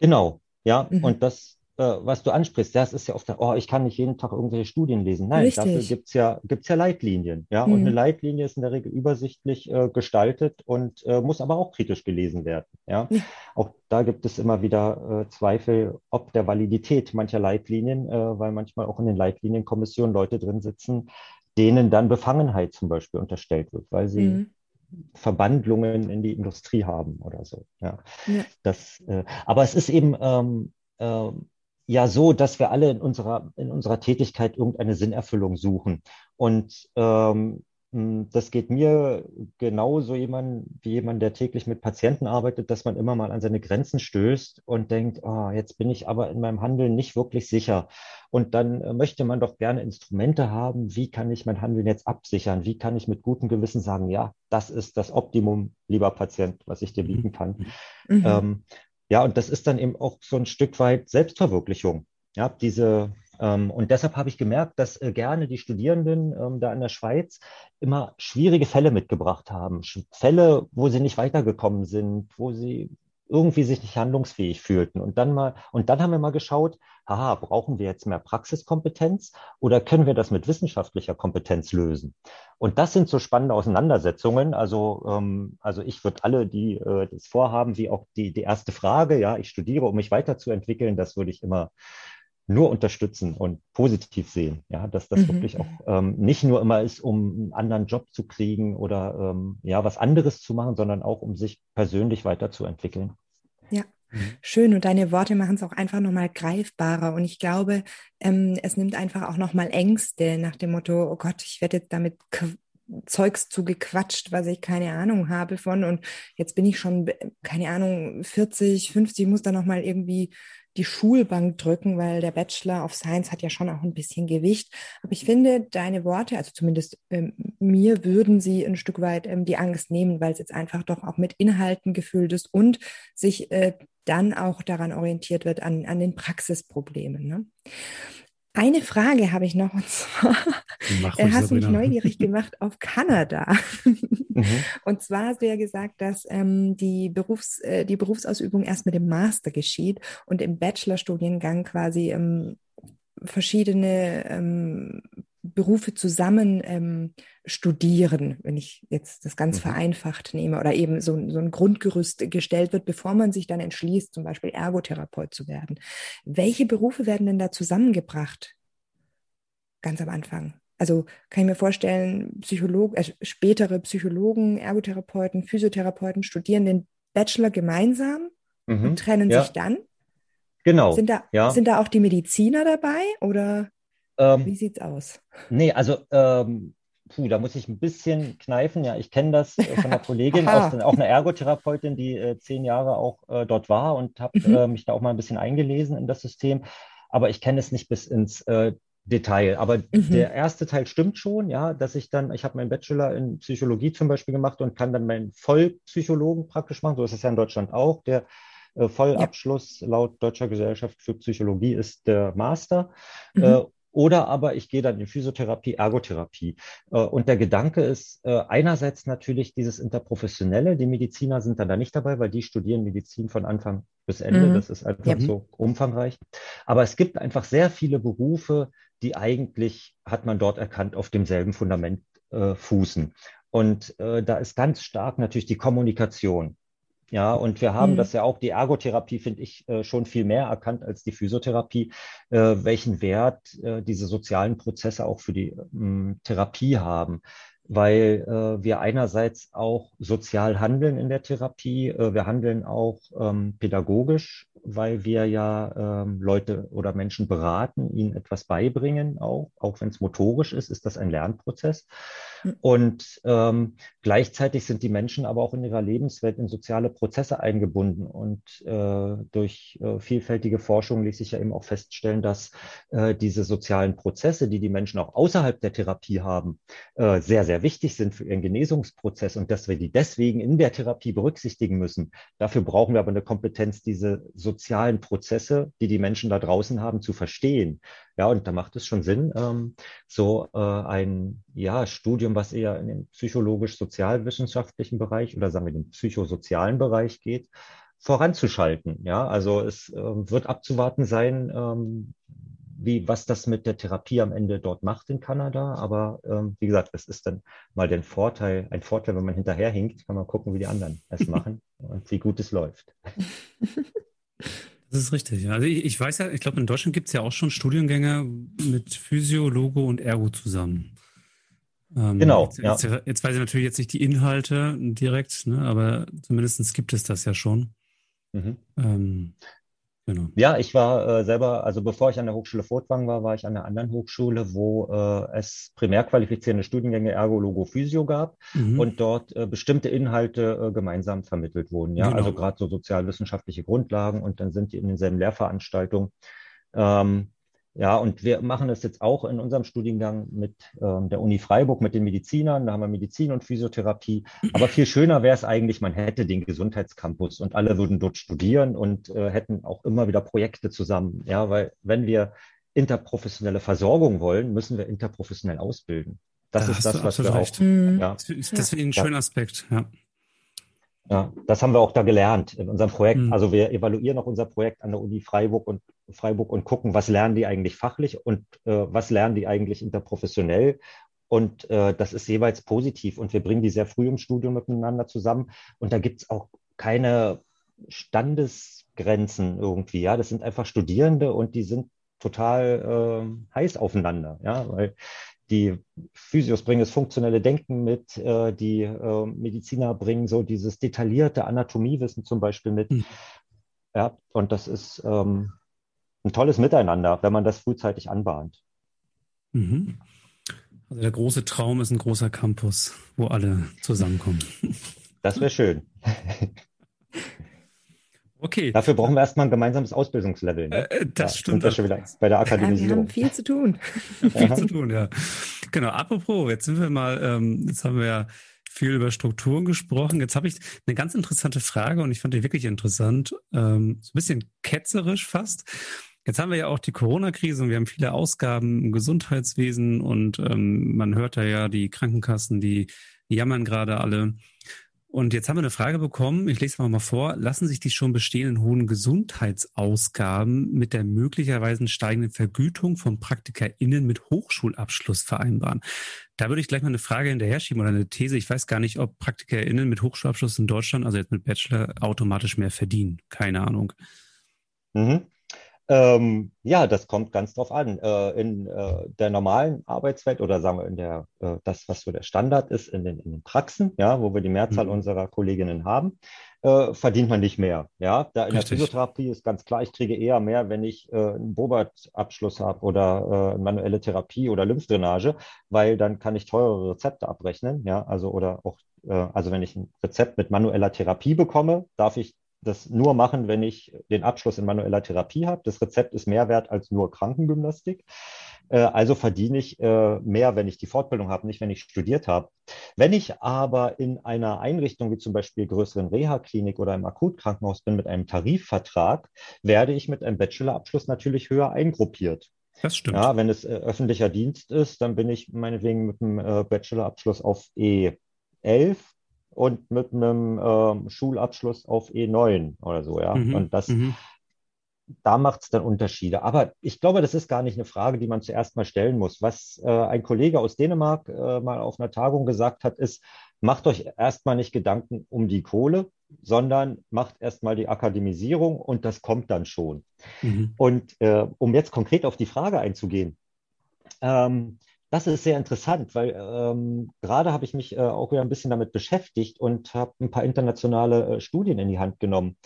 Genau, ja, mhm. und das äh, was du ansprichst, das ist ja oft, oh, ich kann nicht jeden Tag irgendwelche Studien lesen. Nein, Richtig. dafür gibt's ja, gibt's ja Leitlinien. Ja? Mhm. Und eine Leitlinie ist in der Regel übersichtlich äh, gestaltet und äh, muss aber auch kritisch gelesen werden. Ja? ja. Auch da gibt es immer wieder äh, Zweifel, ob der Validität mancher Leitlinien, äh, weil manchmal auch in den Leitlinienkommissionen Leute drin sitzen, denen dann Befangenheit zum Beispiel unterstellt wird, weil sie mhm. Verbandlungen in die Industrie haben oder so. Ja, ja. Das, äh, aber es ist eben ähm, äh, ja so, dass wir alle in unserer, in unserer Tätigkeit irgendeine Sinnerfüllung suchen. Und ähm, das geht mir genauso jemand, wie jemand, der täglich mit Patienten arbeitet, dass man immer mal an seine Grenzen stößt und denkt, oh, jetzt bin ich aber in meinem Handeln nicht wirklich sicher. Und dann äh, möchte man doch gerne Instrumente haben. Wie kann ich mein Handeln jetzt absichern? Wie kann ich mit gutem Gewissen sagen, ja, das ist das Optimum, lieber Patient, was ich dir bieten kann? Mhm. Ähm, ja, und das ist dann eben auch so ein Stück weit Selbstverwirklichung. Ja, diese, ähm, und deshalb habe ich gemerkt, dass äh, gerne die Studierenden ähm, da in der Schweiz immer schwierige Fälle mitgebracht haben. Fälle, wo sie nicht weitergekommen sind, wo sie irgendwie sich nicht handlungsfähig fühlten. Und dann mal, und dann haben wir mal geschaut, haha, brauchen wir jetzt mehr Praxiskompetenz oder können wir das mit wissenschaftlicher Kompetenz lösen? Und das sind so spannende Auseinandersetzungen. Also, ähm, also ich würde alle, die äh, das vorhaben, wie auch die, die erste Frage, ja, ich studiere, um mich weiterzuentwickeln, das würde ich immer nur unterstützen und positiv sehen, ja, dass das mhm. wirklich auch ähm, nicht nur immer ist, um einen anderen Job zu kriegen oder ähm, ja was anderes zu machen, sondern auch um sich persönlich weiterzuentwickeln. Ja, mhm. schön. Und deine Worte machen es auch einfach nochmal greifbarer. Und ich glaube, ähm, es nimmt einfach auch nochmal Ängste nach dem Motto, oh Gott, ich werde jetzt damit Zeugs zugequatscht, was ich keine Ahnung habe von. Und jetzt bin ich schon, keine Ahnung, 40, 50, muss da nochmal irgendwie die Schulbank drücken, weil der Bachelor of Science hat ja schon auch ein bisschen Gewicht. Aber ich finde, deine Worte, also zumindest ähm, mir, würden sie ein Stück weit ähm, die Angst nehmen, weil es jetzt einfach doch auch mit Inhalten gefüllt ist und sich äh, dann auch daran orientiert wird, an, an den Praxisproblemen. Ne? Eine Frage habe ich noch und zwar er hast mich neugierig gemacht auf Kanada. mhm. Und zwar hast du ja gesagt, dass ähm, die, Berufs-, äh, die Berufsausübung erst mit dem Master geschieht und im Bachelorstudiengang quasi ähm, verschiedene ähm, Berufe zusammen ähm, studieren, wenn ich jetzt das ganz mhm. vereinfacht nehme, oder eben so, so ein Grundgerüst gestellt wird, bevor man sich dann entschließt, zum Beispiel Ergotherapeut zu werden. Welche Berufe werden denn da zusammengebracht? Ganz am Anfang. Also kann ich mir vorstellen, Psychologen, äh, spätere Psychologen, Ergotherapeuten, Physiotherapeuten studieren den Bachelor gemeinsam mhm. und trennen ja. sich dann. Genau. Sind da, ja. sind da auch die Mediziner dabei oder ähm, wie sieht's aus? Nee, also ähm, puh, da muss ich ein bisschen kneifen. Ja, ich kenne das äh, von einer Kollegin, [LAUGHS] aus, auch eine Ergotherapeutin, die äh, zehn Jahre auch äh, dort war und habe mhm. äh, mich da auch mal ein bisschen eingelesen in das System. Aber ich kenne es nicht bis ins äh, Detail. Aber mhm. der erste Teil stimmt schon, ja, dass ich dann, ich habe meinen Bachelor in Psychologie zum Beispiel gemacht und kann dann meinen Vollpsychologen praktisch machen. So ist es ja in Deutschland auch. Der Vollabschluss ja. laut Deutscher Gesellschaft für Psychologie ist der Master. Mhm. Äh, oder aber ich gehe dann in Physiotherapie, Ergotherapie. Äh, und der Gedanke ist äh, einerseits natürlich dieses Interprofessionelle. Die Mediziner sind dann da nicht dabei, weil die studieren Medizin von Anfang bis Ende. Mhm. Das ist einfach ja. so umfangreich. Aber es gibt einfach sehr viele Berufe, die eigentlich, hat man dort erkannt, auf demselben Fundament äh, fußen. Und äh, da ist ganz stark natürlich die Kommunikation. Ja, und wir haben mhm. das ja auch, die Ergotherapie finde ich äh, schon viel mehr erkannt als die Physiotherapie, äh, welchen Wert äh, diese sozialen Prozesse auch für die ähm, Therapie haben weil äh, wir einerseits auch sozial handeln in der Therapie, äh, wir handeln auch ähm, pädagogisch, weil wir ja ähm, Leute oder Menschen beraten, ihnen etwas beibringen, auch, auch wenn es motorisch ist, ist das ein Lernprozess. Mhm. Und ähm, gleichzeitig sind die Menschen aber auch in ihrer Lebenswelt in soziale Prozesse eingebunden. Und äh, durch äh, vielfältige Forschung ließ sich ja eben auch feststellen, dass äh, diese sozialen Prozesse, die die Menschen auch außerhalb der Therapie haben, äh, sehr, sehr wichtig sind für ihren Genesungsprozess und dass wir die deswegen in der Therapie berücksichtigen müssen. Dafür brauchen wir aber eine Kompetenz, diese sozialen Prozesse, die die Menschen da draußen haben, zu verstehen. Ja, und da macht es schon Sinn, ähm, so äh, ein ja, Studium, was eher in den psychologisch-sozialwissenschaftlichen Bereich oder sagen wir den psychosozialen Bereich geht, voranzuschalten. Ja, also es äh, wird abzuwarten sein, ähm, wie, was das mit der Therapie am Ende dort macht in Kanada. Aber ähm, wie gesagt, es ist dann mal den Vorteil, ein Vorteil, wenn man hinterherhinkt, kann man gucken, wie die anderen es [LAUGHS] machen und wie gut es läuft. [LAUGHS] Das ist richtig. Also ich, ich weiß ja, ich glaube, in Deutschland gibt es ja auch schon Studiengänge mit Physio, Logo und Ergo zusammen. Ähm, genau. Jetzt, ja. jetzt, jetzt, weiß ich natürlich jetzt nicht die Inhalte direkt, ne, aber zumindest gibt es das ja schon. Mhm. Ähm, Genau. Ja, ich war äh, selber, also bevor ich an der Hochschule Furtwang war, war ich an einer anderen Hochschule, wo äh, es primär qualifizierende Studiengänge Ergo, Logo, Physio gab mhm. und dort äh, bestimmte Inhalte äh, gemeinsam vermittelt wurden. Ja, genau. also gerade so sozialwissenschaftliche Grundlagen und dann sind die in denselben Lehrveranstaltungen. Ähm, ja, und wir machen das jetzt auch in unserem Studiengang mit ähm, der Uni Freiburg, mit den Medizinern. Da haben wir Medizin und Physiotherapie. Aber viel schöner wäre es eigentlich, man hätte den Gesundheitscampus und alle würden dort studieren und äh, hätten auch immer wieder Projekte zusammen. Ja, weil wenn wir interprofessionelle Versorgung wollen, müssen wir interprofessionell ausbilden. Das da ist das, was wir recht. auch. Mhm. Ja. Das ist ein schöner Aspekt, ja. Ja, das haben wir auch da gelernt in unserem Projekt. Mhm. Also wir evaluieren auch unser Projekt an der Uni Freiburg und Freiburg und gucken, was lernen die eigentlich fachlich und äh, was lernen die eigentlich interprofessionell. Und äh, das ist jeweils positiv. Und wir bringen die sehr früh im Studium miteinander zusammen. Und da gibt es auch keine Standesgrenzen irgendwie. Ja, das sind einfach Studierende und die sind total äh, heiß aufeinander. Ja, weil die Physios bringen das funktionelle Denken mit, äh, die äh, Mediziner bringen so dieses detaillierte Anatomiewissen zum Beispiel mit. Mhm. Ja, und das ist ähm, ein tolles Miteinander, wenn man das frühzeitig anbahnt. Mhm. Also der große Traum ist ein großer Campus, wo alle zusammenkommen. [LAUGHS] Das wäre schön. [LAUGHS] Okay. Dafür brauchen wir erstmal ein gemeinsames Ausbildungslevel. Ne? Äh, das ja, stimmt. Sind wir schon wieder bei der Akademisierung. Ja, wir haben viel zu tun. [LAUGHS] viel zu tun, ja. Genau. Apropos, jetzt sind wir mal, ähm, jetzt haben wir ja viel über Strukturen gesprochen. Jetzt habe ich eine ganz interessante Frage und ich fand die wirklich interessant. Ähm, so ein bisschen ketzerisch fast. Jetzt haben wir ja auch die Corona-Krise und wir haben viele Ausgaben im Gesundheitswesen und ähm, man hört da ja die Krankenkassen, die, jammern gerade alle. Und jetzt haben wir eine Frage bekommen, ich lese mal mal vor. Lassen sich die schon bestehenden hohen Gesundheitsausgaben mit der möglicherweise steigenden Vergütung von PraktikerInnen mit Hochschulabschluss vereinbaren? Da würde ich gleich mal eine Frage hinterher schieben oder eine These. Ich weiß gar nicht, ob PraktikerInnen mit Hochschulabschluss in Deutschland, also jetzt mit Bachelor, automatisch mehr verdienen. Keine Ahnung. Mhm. Ähm, ja, das kommt ganz drauf an. Äh, in äh, der normalen Arbeitswelt oder sagen wir in der, äh, das, was so der Standard ist, in den, in den Praxen, ja, wo wir die Mehrzahl mhm. unserer Kolleginnen haben, äh, verdient man nicht mehr. Ja, da in Richtig. der Physiotherapie ist ganz klar, ich kriege eher mehr, wenn ich äh, einen Bobert-Abschluss habe oder äh, manuelle Therapie oder Lymphdrainage, weil dann kann ich teurere Rezepte abrechnen. Ja, also oder auch, also wenn ich ein Rezept mit manueller Therapie bekomme, darf ich das nur machen, wenn ich den Abschluss in manueller Therapie habe. Das Rezept ist mehr wert als nur Krankengymnastik. Äh, also verdiene ich äh, mehr, wenn ich die Fortbildung habe, nicht wenn ich studiert habe. Wenn ich aber in einer Einrichtung wie zum Beispiel größeren Reha-Klinik oder im Akutkrankenhaus bin mit einem Tarifvertrag, werde ich mit einem Bachelorabschluss natürlich höher eingruppiert. Das stimmt. Ja, wenn es äh, öffentlicher Dienst ist, dann bin ich meinetwegen mit einem Bachelorabschluss auf E11 und mit einem äh, Schulabschluss auf E9 oder so, ja. Mhm. Und das, mhm. da macht es dann Unterschiede. Aber ich glaube, das ist gar nicht eine Frage, die man zuerst mal stellen muss. Was äh, ein Kollege aus Dänemark äh, mal auf einer Tagung gesagt hat, ist, macht euch erstmal nicht Gedanken um die Kohle, sondern macht erstmal die Akademisierung und das kommt dann schon. Mhm. Und äh, um jetzt konkret auf die Frage einzugehen, ähm, das ist sehr interessant, weil ähm, gerade habe ich mich äh, auch wieder ein bisschen damit beschäftigt und habe ein paar internationale äh, Studien in die Hand genommen.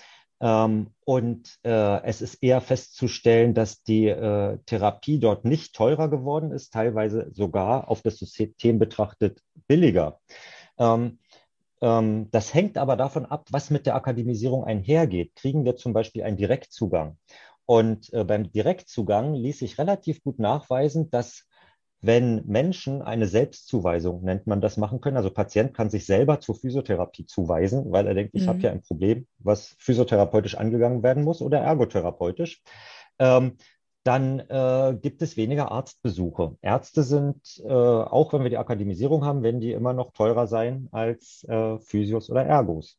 Ähm, und äh, es ist eher festzustellen, dass die äh, Therapie dort nicht teurer geworden ist, teilweise sogar auf das System betrachtet billiger. Ähm, ähm, das hängt aber davon ab, was mit der Akademisierung einhergeht. Kriegen wir zum Beispiel einen Direktzugang? Und äh, beim Direktzugang ließ sich relativ gut nachweisen, dass wenn Menschen eine Selbstzuweisung, nennt man das, machen können, also Patient kann sich selber zur Physiotherapie zuweisen, weil er denkt, ich mhm. habe ja ein Problem, was physiotherapeutisch angegangen werden muss oder ergotherapeutisch, ähm, dann äh, gibt es weniger Arztbesuche. Ärzte sind, äh, auch wenn wir die Akademisierung haben, werden die immer noch teurer sein als äh, Physios oder Ergos.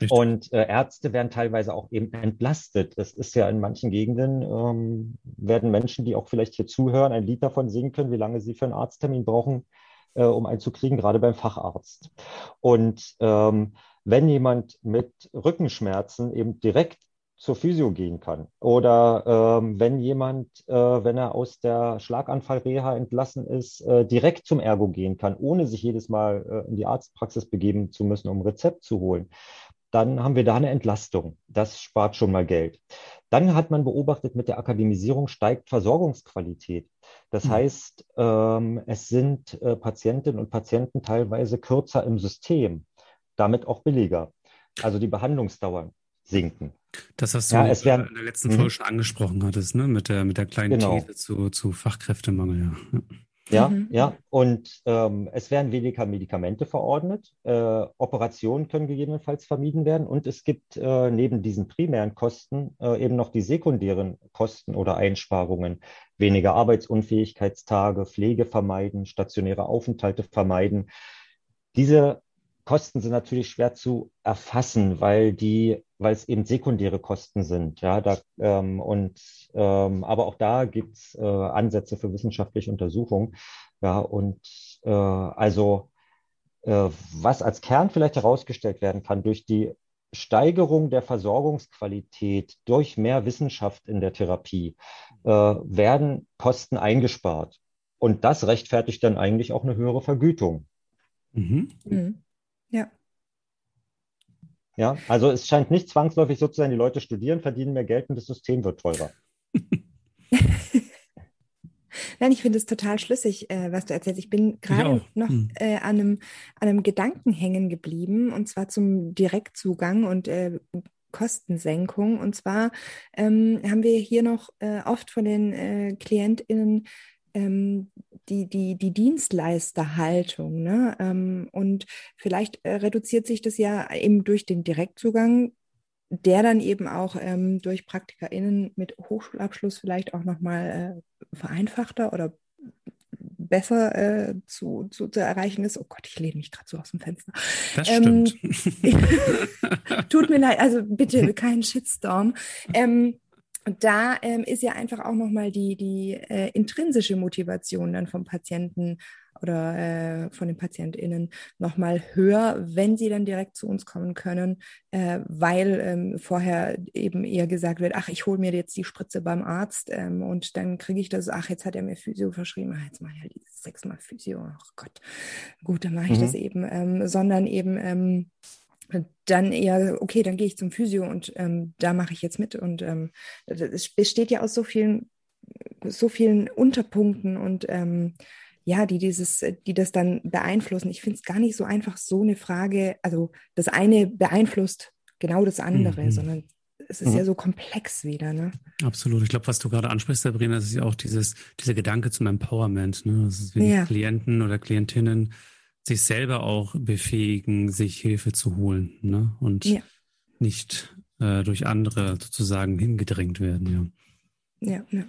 Richtig. Und äh, Ärzte werden teilweise auch eben entlastet. Es ist ja in manchen Gegenden, ähm, werden Menschen, die auch vielleicht hier zuhören, ein Lied davon singen können, wie lange sie für einen Arzttermin brauchen, äh, um einen zu kriegen, gerade beim Facharzt. Und ähm, wenn jemand mit Rückenschmerzen eben direkt zur Physio gehen kann oder ähm, wenn jemand, äh, wenn er aus der Schlaganfallreha entlassen ist, äh, direkt zum Ergo gehen kann, ohne sich jedes Mal äh, in die Arztpraxis begeben zu müssen, um ein Rezept zu holen dann haben wir da eine Entlastung. Das spart schon mal Geld. Dann hat man beobachtet, mit der Akademisierung steigt Versorgungsqualität. Das mhm. heißt, ähm, es sind äh, Patientinnen und Patienten teilweise kürzer im System, damit auch billiger. Also die Behandlungsdauern sinken. Das, was du ja, es wär, in der letzten Folge mhm. schon angesprochen hattest, ne? mit, der, mit der kleinen genau. These zu, zu Fachkräftemangel. Ja. Ja, mhm. ja. Und ähm, es werden weniger Medikamente verordnet. Äh, Operationen können gegebenenfalls vermieden werden. Und es gibt äh, neben diesen primären Kosten äh, eben noch die sekundären Kosten oder Einsparungen. Weniger Arbeitsunfähigkeitstage, Pflege vermeiden, stationäre Aufenthalte vermeiden. Diese Kosten sind natürlich schwer zu erfassen, weil die, weil es eben sekundäre Kosten sind. Ja, da, ähm, und ähm, aber auch da gibt es äh, Ansätze für wissenschaftliche Untersuchungen. Ja, und äh, also äh, was als Kern vielleicht herausgestellt werden kann durch die Steigerung der Versorgungsqualität durch mehr Wissenschaft in der Therapie äh, werden Kosten eingespart. Und das rechtfertigt dann eigentlich auch eine höhere Vergütung. Mhm. Mhm. Ja. Ja, also es scheint nicht zwangsläufig so zu sein, die Leute studieren, verdienen mehr Geld und das System wird teurer. [LAUGHS] Nein, ich finde es total schlüssig, äh, was du erzählst. Ich bin gerade noch hm. äh, an, einem, an einem Gedanken hängen geblieben, und zwar zum Direktzugang und äh, Kostensenkung. Und zwar ähm, haben wir hier noch äh, oft von den äh, KlientInnen ähm, die, die, die Dienstleisterhaltung. Ne? Ähm, und vielleicht äh, reduziert sich das ja eben durch den Direktzugang, der dann eben auch ähm, durch PraktikerInnen mit Hochschulabschluss vielleicht auch nochmal äh, vereinfachter oder besser äh, zu, zu, zu, erreichen ist. Oh Gott, ich lehne mich gerade so aus dem Fenster. Das ähm, stimmt. [LAUGHS] tut mir [LAUGHS] leid, also bitte keinen Shitstorm. Ähm, und da ähm, ist ja einfach auch nochmal die, die äh, intrinsische Motivation dann vom Patienten oder äh, von den PatientInnen nochmal höher, wenn sie dann direkt zu uns kommen können, äh, weil ähm, vorher eben eher gesagt wird, ach, ich hole mir jetzt die Spritze beim Arzt ähm, und dann kriege ich das, ach, jetzt hat er mir Physio verschrieben, ach, jetzt mache ich halt dieses sechsmal Physio, ach Gott, gut, dann mache ich mhm. das eben, ähm, sondern eben ähm, dann eher, okay, dann gehe ich zum Physio und ähm, da mache ich jetzt mit. Und ähm, es besteht ja aus so vielen, so vielen Unterpunkten und ähm, ja, die dieses, die das dann beeinflussen. Ich finde es gar nicht so einfach, so eine Frage, also das eine beeinflusst genau das andere, mhm. sondern es ist mhm. ja so komplex wieder, ne? Absolut. Ich glaube, was du gerade ansprichst, Sabrina, das ist ja auch dieses, dieser Gedanke zum Empowerment, ne? Das ist wie ja. Klienten oder Klientinnen sich selber auch befähigen, sich Hilfe zu holen ne? und ja. nicht äh, durch andere sozusagen hingedrängt werden. Ja, ja. ja.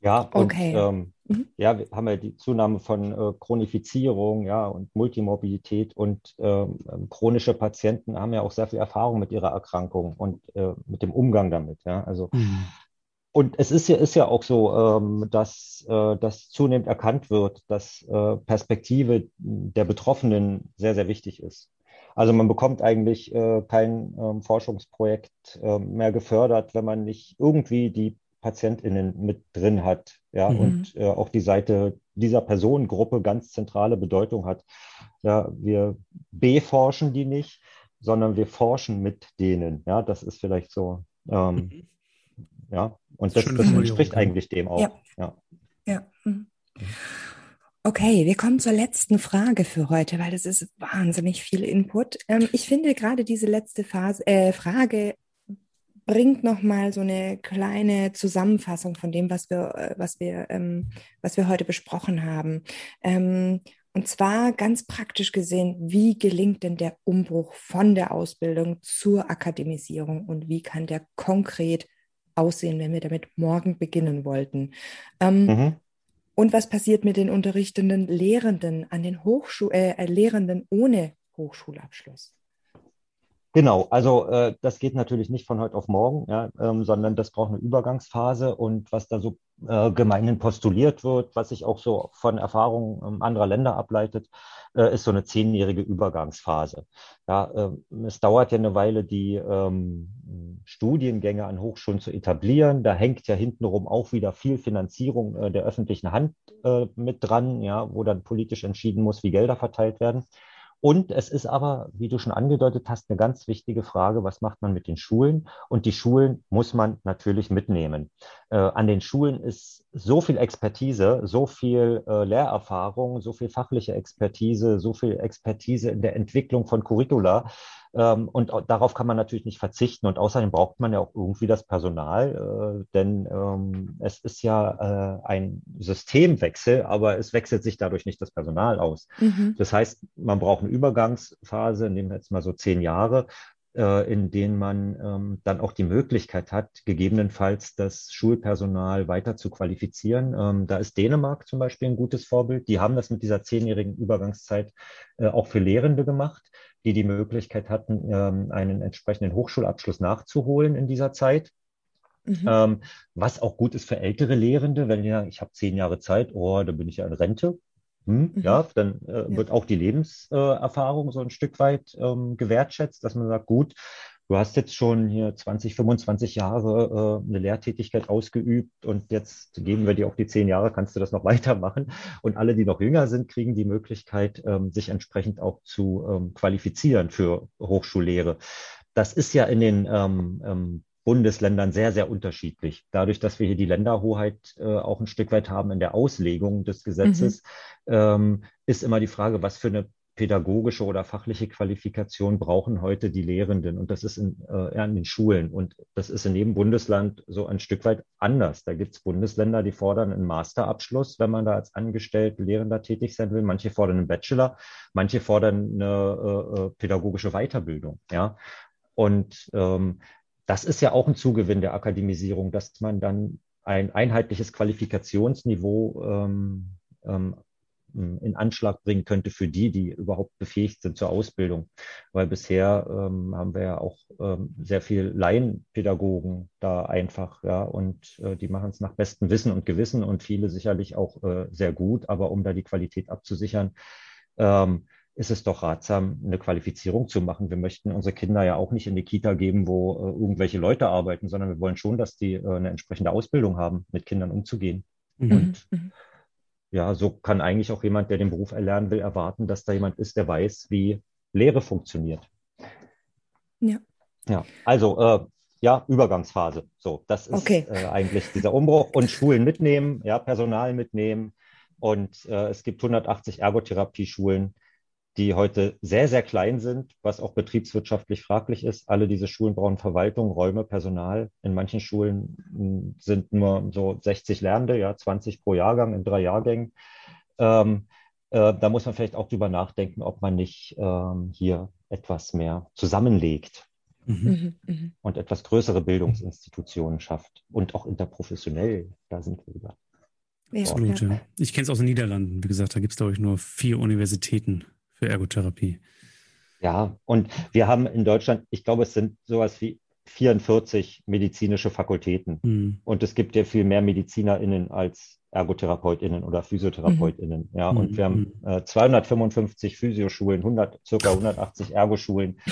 ja und, okay. Ähm, mhm. ja, wir haben ja die Zunahme von äh, Chronifizierung ja, und Multimorbidität und ähm, ähm, chronische Patienten haben ja auch sehr viel Erfahrung mit ihrer Erkrankung und äh, mit dem Umgang damit. Ja? Also mhm. Und es ist ja, ist ja auch so, ähm, dass, äh, dass zunehmend erkannt wird, dass äh, Perspektive der Betroffenen sehr, sehr wichtig ist. Also man bekommt eigentlich äh, kein ähm, Forschungsprojekt äh, mehr gefördert, wenn man nicht irgendwie die PatientInnen mit drin hat, ja, mhm. und äh, auch die Seite dieser Personengruppe ganz zentrale Bedeutung hat. Ja, wir beforschen die nicht, sondern wir forschen mit denen. Ja, das ist vielleicht so. Ähm, mhm. Ja, und das, das entspricht eigentlich dem auch. Ja. ja. ja. Mhm. Okay, wir kommen zur letzten Frage für heute, weil das ist wahnsinnig viel Input. Ähm, ich finde gerade diese letzte Phase, äh, Frage bringt noch mal so eine kleine Zusammenfassung von dem, was wir, äh, was wir, ähm, was wir heute besprochen haben. Ähm, und zwar ganz praktisch gesehen, wie gelingt denn der Umbruch von der Ausbildung zur Akademisierung und wie kann der konkret aussehen, wenn wir damit morgen beginnen wollten? Ähm, mhm. Und was passiert mit den unterrichtenden Lehrenden an den Hochschu äh, äh Lehrenden ohne Hochschulabschluss? Genau, also äh, das geht natürlich nicht von heute auf morgen, ja, ähm, sondern das braucht eine Übergangsphase und was da so äh, gemeinhin postuliert wird, was sich auch so von Erfahrungen ähm, anderer Länder ableitet, äh, ist so eine zehnjährige Übergangsphase. Ja, äh, es dauert ja eine Weile, die ähm, Studiengänge an Hochschulen zu etablieren. Da hängt ja hintenrum auch wieder viel Finanzierung äh, der öffentlichen Hand äh, mit dran, ja, wo dann politisch entschieden muss, wie Gelder verteilt werden. Und es ist aber, wie du schon angedeutet hast, eine ganz wichtige Frage, was macht man mit den Schulen? Und die Schulen muss man natürlich mitnehmen. Äh, an den Schulen ist so viel Expertise, so viel äh, Lehrerfahrung, so viel fachliche Expertise, so viel Expertise in der Entwicklung von Curricula, ähm, und darauf kann man natürlich nicht verzichten. Und außerdem braucht man ja auch irgendwie das Personal, äh, denn ähm, es ist ja äh, ein Systemwechsel, aber es wechselt sich dadurch nicht das Personal aus. Mhm. Das heißt, man braucht eine Übergangsphase, nehmen wir jetzt mal so zehn Jahre, in denen man ähm, dann auch die Möglichkeit hat, gegebenenfalls das Schulpersonal weiter zu qualifizieren. Ähm, da ist Dänemark zum Beispiel ein gutes Vorbild. Die haben das mit dieser zehnjährigen Übergangszeit äh, auch für Lehrende gemacht die die Möglichkeit hatten, ähm, einen entsprechenden Hochschulabschluss nachzuholen in dieser Zeit. Mhm. Was auch gut ist für ältere Lehrende, wenn ja, ich habe zehn Jahre Zeit, oh, da bin ich ja in Rente. Hm, mhm. Ja, dann äh, ja. wird auch die Lebenserfahrung so ein Stück weit ähm, gewertschätzt, dass man sagt, gut, du hast jetzt schon hier 20, 25 Jahre äh, eine Lehrtätigkeit ausgeübt und jetzt geben wir dir auch die zehn Jahre, kannst du das noch [LAUGHS] weitermachen. Und alle, die noch jünger sind, kriegen die Möglichkeit, ähm, sich entsprechend auch zu ähm, qualifizieren für Hochschullehre. Das ist ja in den ähm, ähm, Bundesländern sehr, sehr unterschiedlich. Dadurch, dass wir hier die Länderhoheit äh, auch ein Stück weit haben in der Auslegung des Gesetzes, mhm. ähm, ist immer die Frage, was für eine pädagogische oder fachliche Qualifikation brauchen heute die Lehrenden. Und das ist in, äh, in den Schulen. Und das ist in jedem Bundesland so ein Stück weit anders. Da gibt es Bundesländer, die fordern einen Masterabschluss, wenn man da als angestellte Lehrender tätig sein will. Manche fordern einen Bachelor, manche fordern eine äh, äh pädagogische Weiterbildung. Ja. Und ähm, das ist ja auch ein Zugewinn der Akademisierung, dass man dann ein einheitliches Qualifikationsniveau ähm, ähm, in Anschlag bringen könnte für die, die überhaupt befähigt sind zur Ausbildung. Weil bisher ähm, haben wir ja auch ähm, sehr viel Laienpädagogen da einfach, ja, und äh, die machen es nach bestem Wissen und Gewissen und viele sicherlich auch äh, sehr gut. Aber um da die Qualität abzusichern, ähm, ist es doch ratsam, eine Qualifizierung zu machen. Wir möchten unsere Kinder ja auch nicht in die Kita geben, wo äh, irgendwelche Leute arbeiten, sondern wir wollen schon, dass die äh, eine entsprechende Ausbildung haben, mit Kindern umzugehen. Mhm. Und mhm ja, so kann eigentlich auch jemand, der den Beruf erlernen will, erwarten, dass da jemand ist, der weiß, wie Lehre funktioniert. Ja. Ja, also äh, ja, Übergangsphase. So, das ist okay. äh, eigentlich dieser Umbruch und Schulen mitnehmen, ja, Personal mitnehmen. Und äh, es gibt 180 Ergotherapieschulen die heute sehr, sehr klein sind, was auch betriebswirtschaftlich fraglich ist. Alle diese Schulen brauchen Verwaltung, Räume, Personal. In manchen Schulen hm, sind nur so 60 Lernende, ja, 20 pro Jahrgang in drei Jahrgängen. Ähm, äh, da muss man vielleicht auch drüber nachdenken, ob man nicht ähm, hier etwas mehr zusammenlegt. Mhm. mhm, mhm. Und etwas größere Bildungsinstitutionen schafft und auch interprofessionell, da sind wir wieder. Absolut, ja. Ich kenne es aus den Niederlanden. Wie gesagt, da gibt es, glaube ich, nur vier Universitäten für Ergotherapie. Ja, und wir haben in Deutschland, ich glaube, es sind sowas wie 44 medizinische Fakultäten. Mhm. Und es gibt ja viel mehr MedizinerInnen als ErgotherapeutInnen oder PhysiotherapeutInnen. Mhm. Ja, und mhm. wir haben äh, 255 Physioschulen, 100, circa 180 Ergoschulen. [LAUGHS]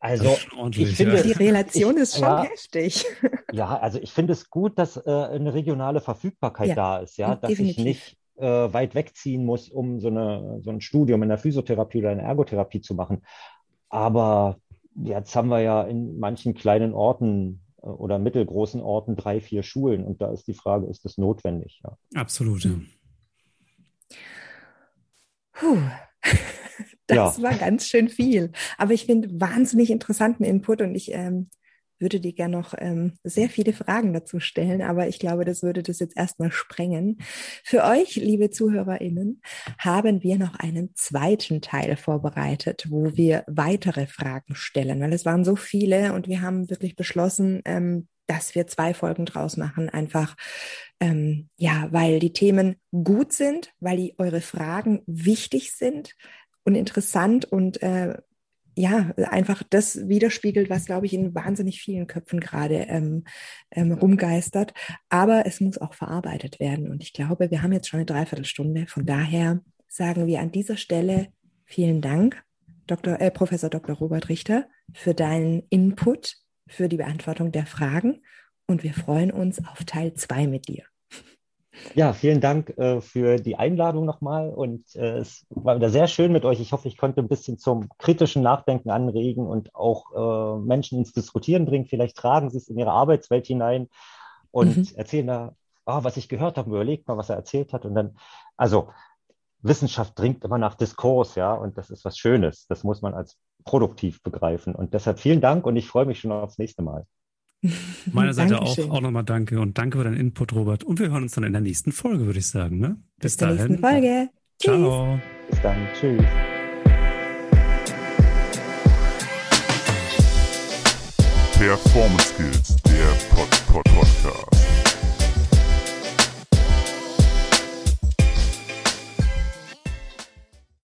Also, ich finde, ja. die Relation ist schon ja, heftig. Ja, also ich finde es gut, dass äh, eine regionale Verfügbarkeit ja, da ist, ja, dass definitiv. ich nicht äh, weit wegziehen muss, um so, eine, so ein Studium in der Physiotherapie oder in der Ergotherapie zu machen. Aber jetzt haben wir ja in manchen kleinen Orten äh, oder mittelgroßen Orten drei, vier Schulen. Und da ist die Frage, ist das notwendig? Ja. Absolut, ja. Puh. [LAUGHS] Das ja. war ganz schön viel. Aber ich finde wahnsinnig interessanten Input und ich ähm, würde dir gerne noch ähm, sehr viele Fragen dazu stellen, aber ich glaube, das würde das jetzt erstmal sprengen. Für euch, liebe ZuhörerInnen, haben wir noch einen zweiten Teil vorbereitet, wo wir weitere Fragen stellen, weil es waren so viele und wir haben wirklich beschlossen, ähm, dass wir zwei Folgen draus machen, einfach ähm, ja, weil die Themen gut sind, weil die eure Fragen wichtig sind und interessant und äh, ja, einfach das widerspiegelt, was, glaube ich, in wahnsinnig vielen Köpfen gerade ähm, ähm, rumgeistert. Aber es muss auch verarbeitet werden. Und ich glaube, wir haben jetzt schon eine Dreiviertelstunde. Von daher sagen wir an dieser Stelle vielen Dank, Dr., äh, Professor Dr. Robert Richter, für deinen Input, für die Beantwortung der Fragen. Und wir freuen uns auf Teil zwei mit dir. Ja, vielen Dank äh, für die Einladung nochmal und äh, es war wieder sehr schön mit euch. Ich hoffe, ich konnte ein bisschen zum kritischen Nachdenken anregen und auch äh, Menschen ins Diskutieren bringen. Vielleicht tragen sie es in ihre Arbeitswelt hinein und mhm. erzählen da, oh, was ich gehört habe, überlegt mal, was er erzählt hat und dann, also Wissenschaft dringt immer nach Diskurs, ja, und das ist was Schönes. Das muss man als produktiv begreifen und deshalb vielen Dank und ich freue mich schon aufs nächste Mal. [LAUGHS] Meiner Seite auch, auch nochmal danke und danke für deinen Input, Robert. Und wir hören uns dann in der nächsten Folge, würde ich sagen. Ne? Bis, Bis dahin. nächsten Folge. Ciao. Bis dann. Tschüss. Performance Skills, der Pod -Pod Podcast.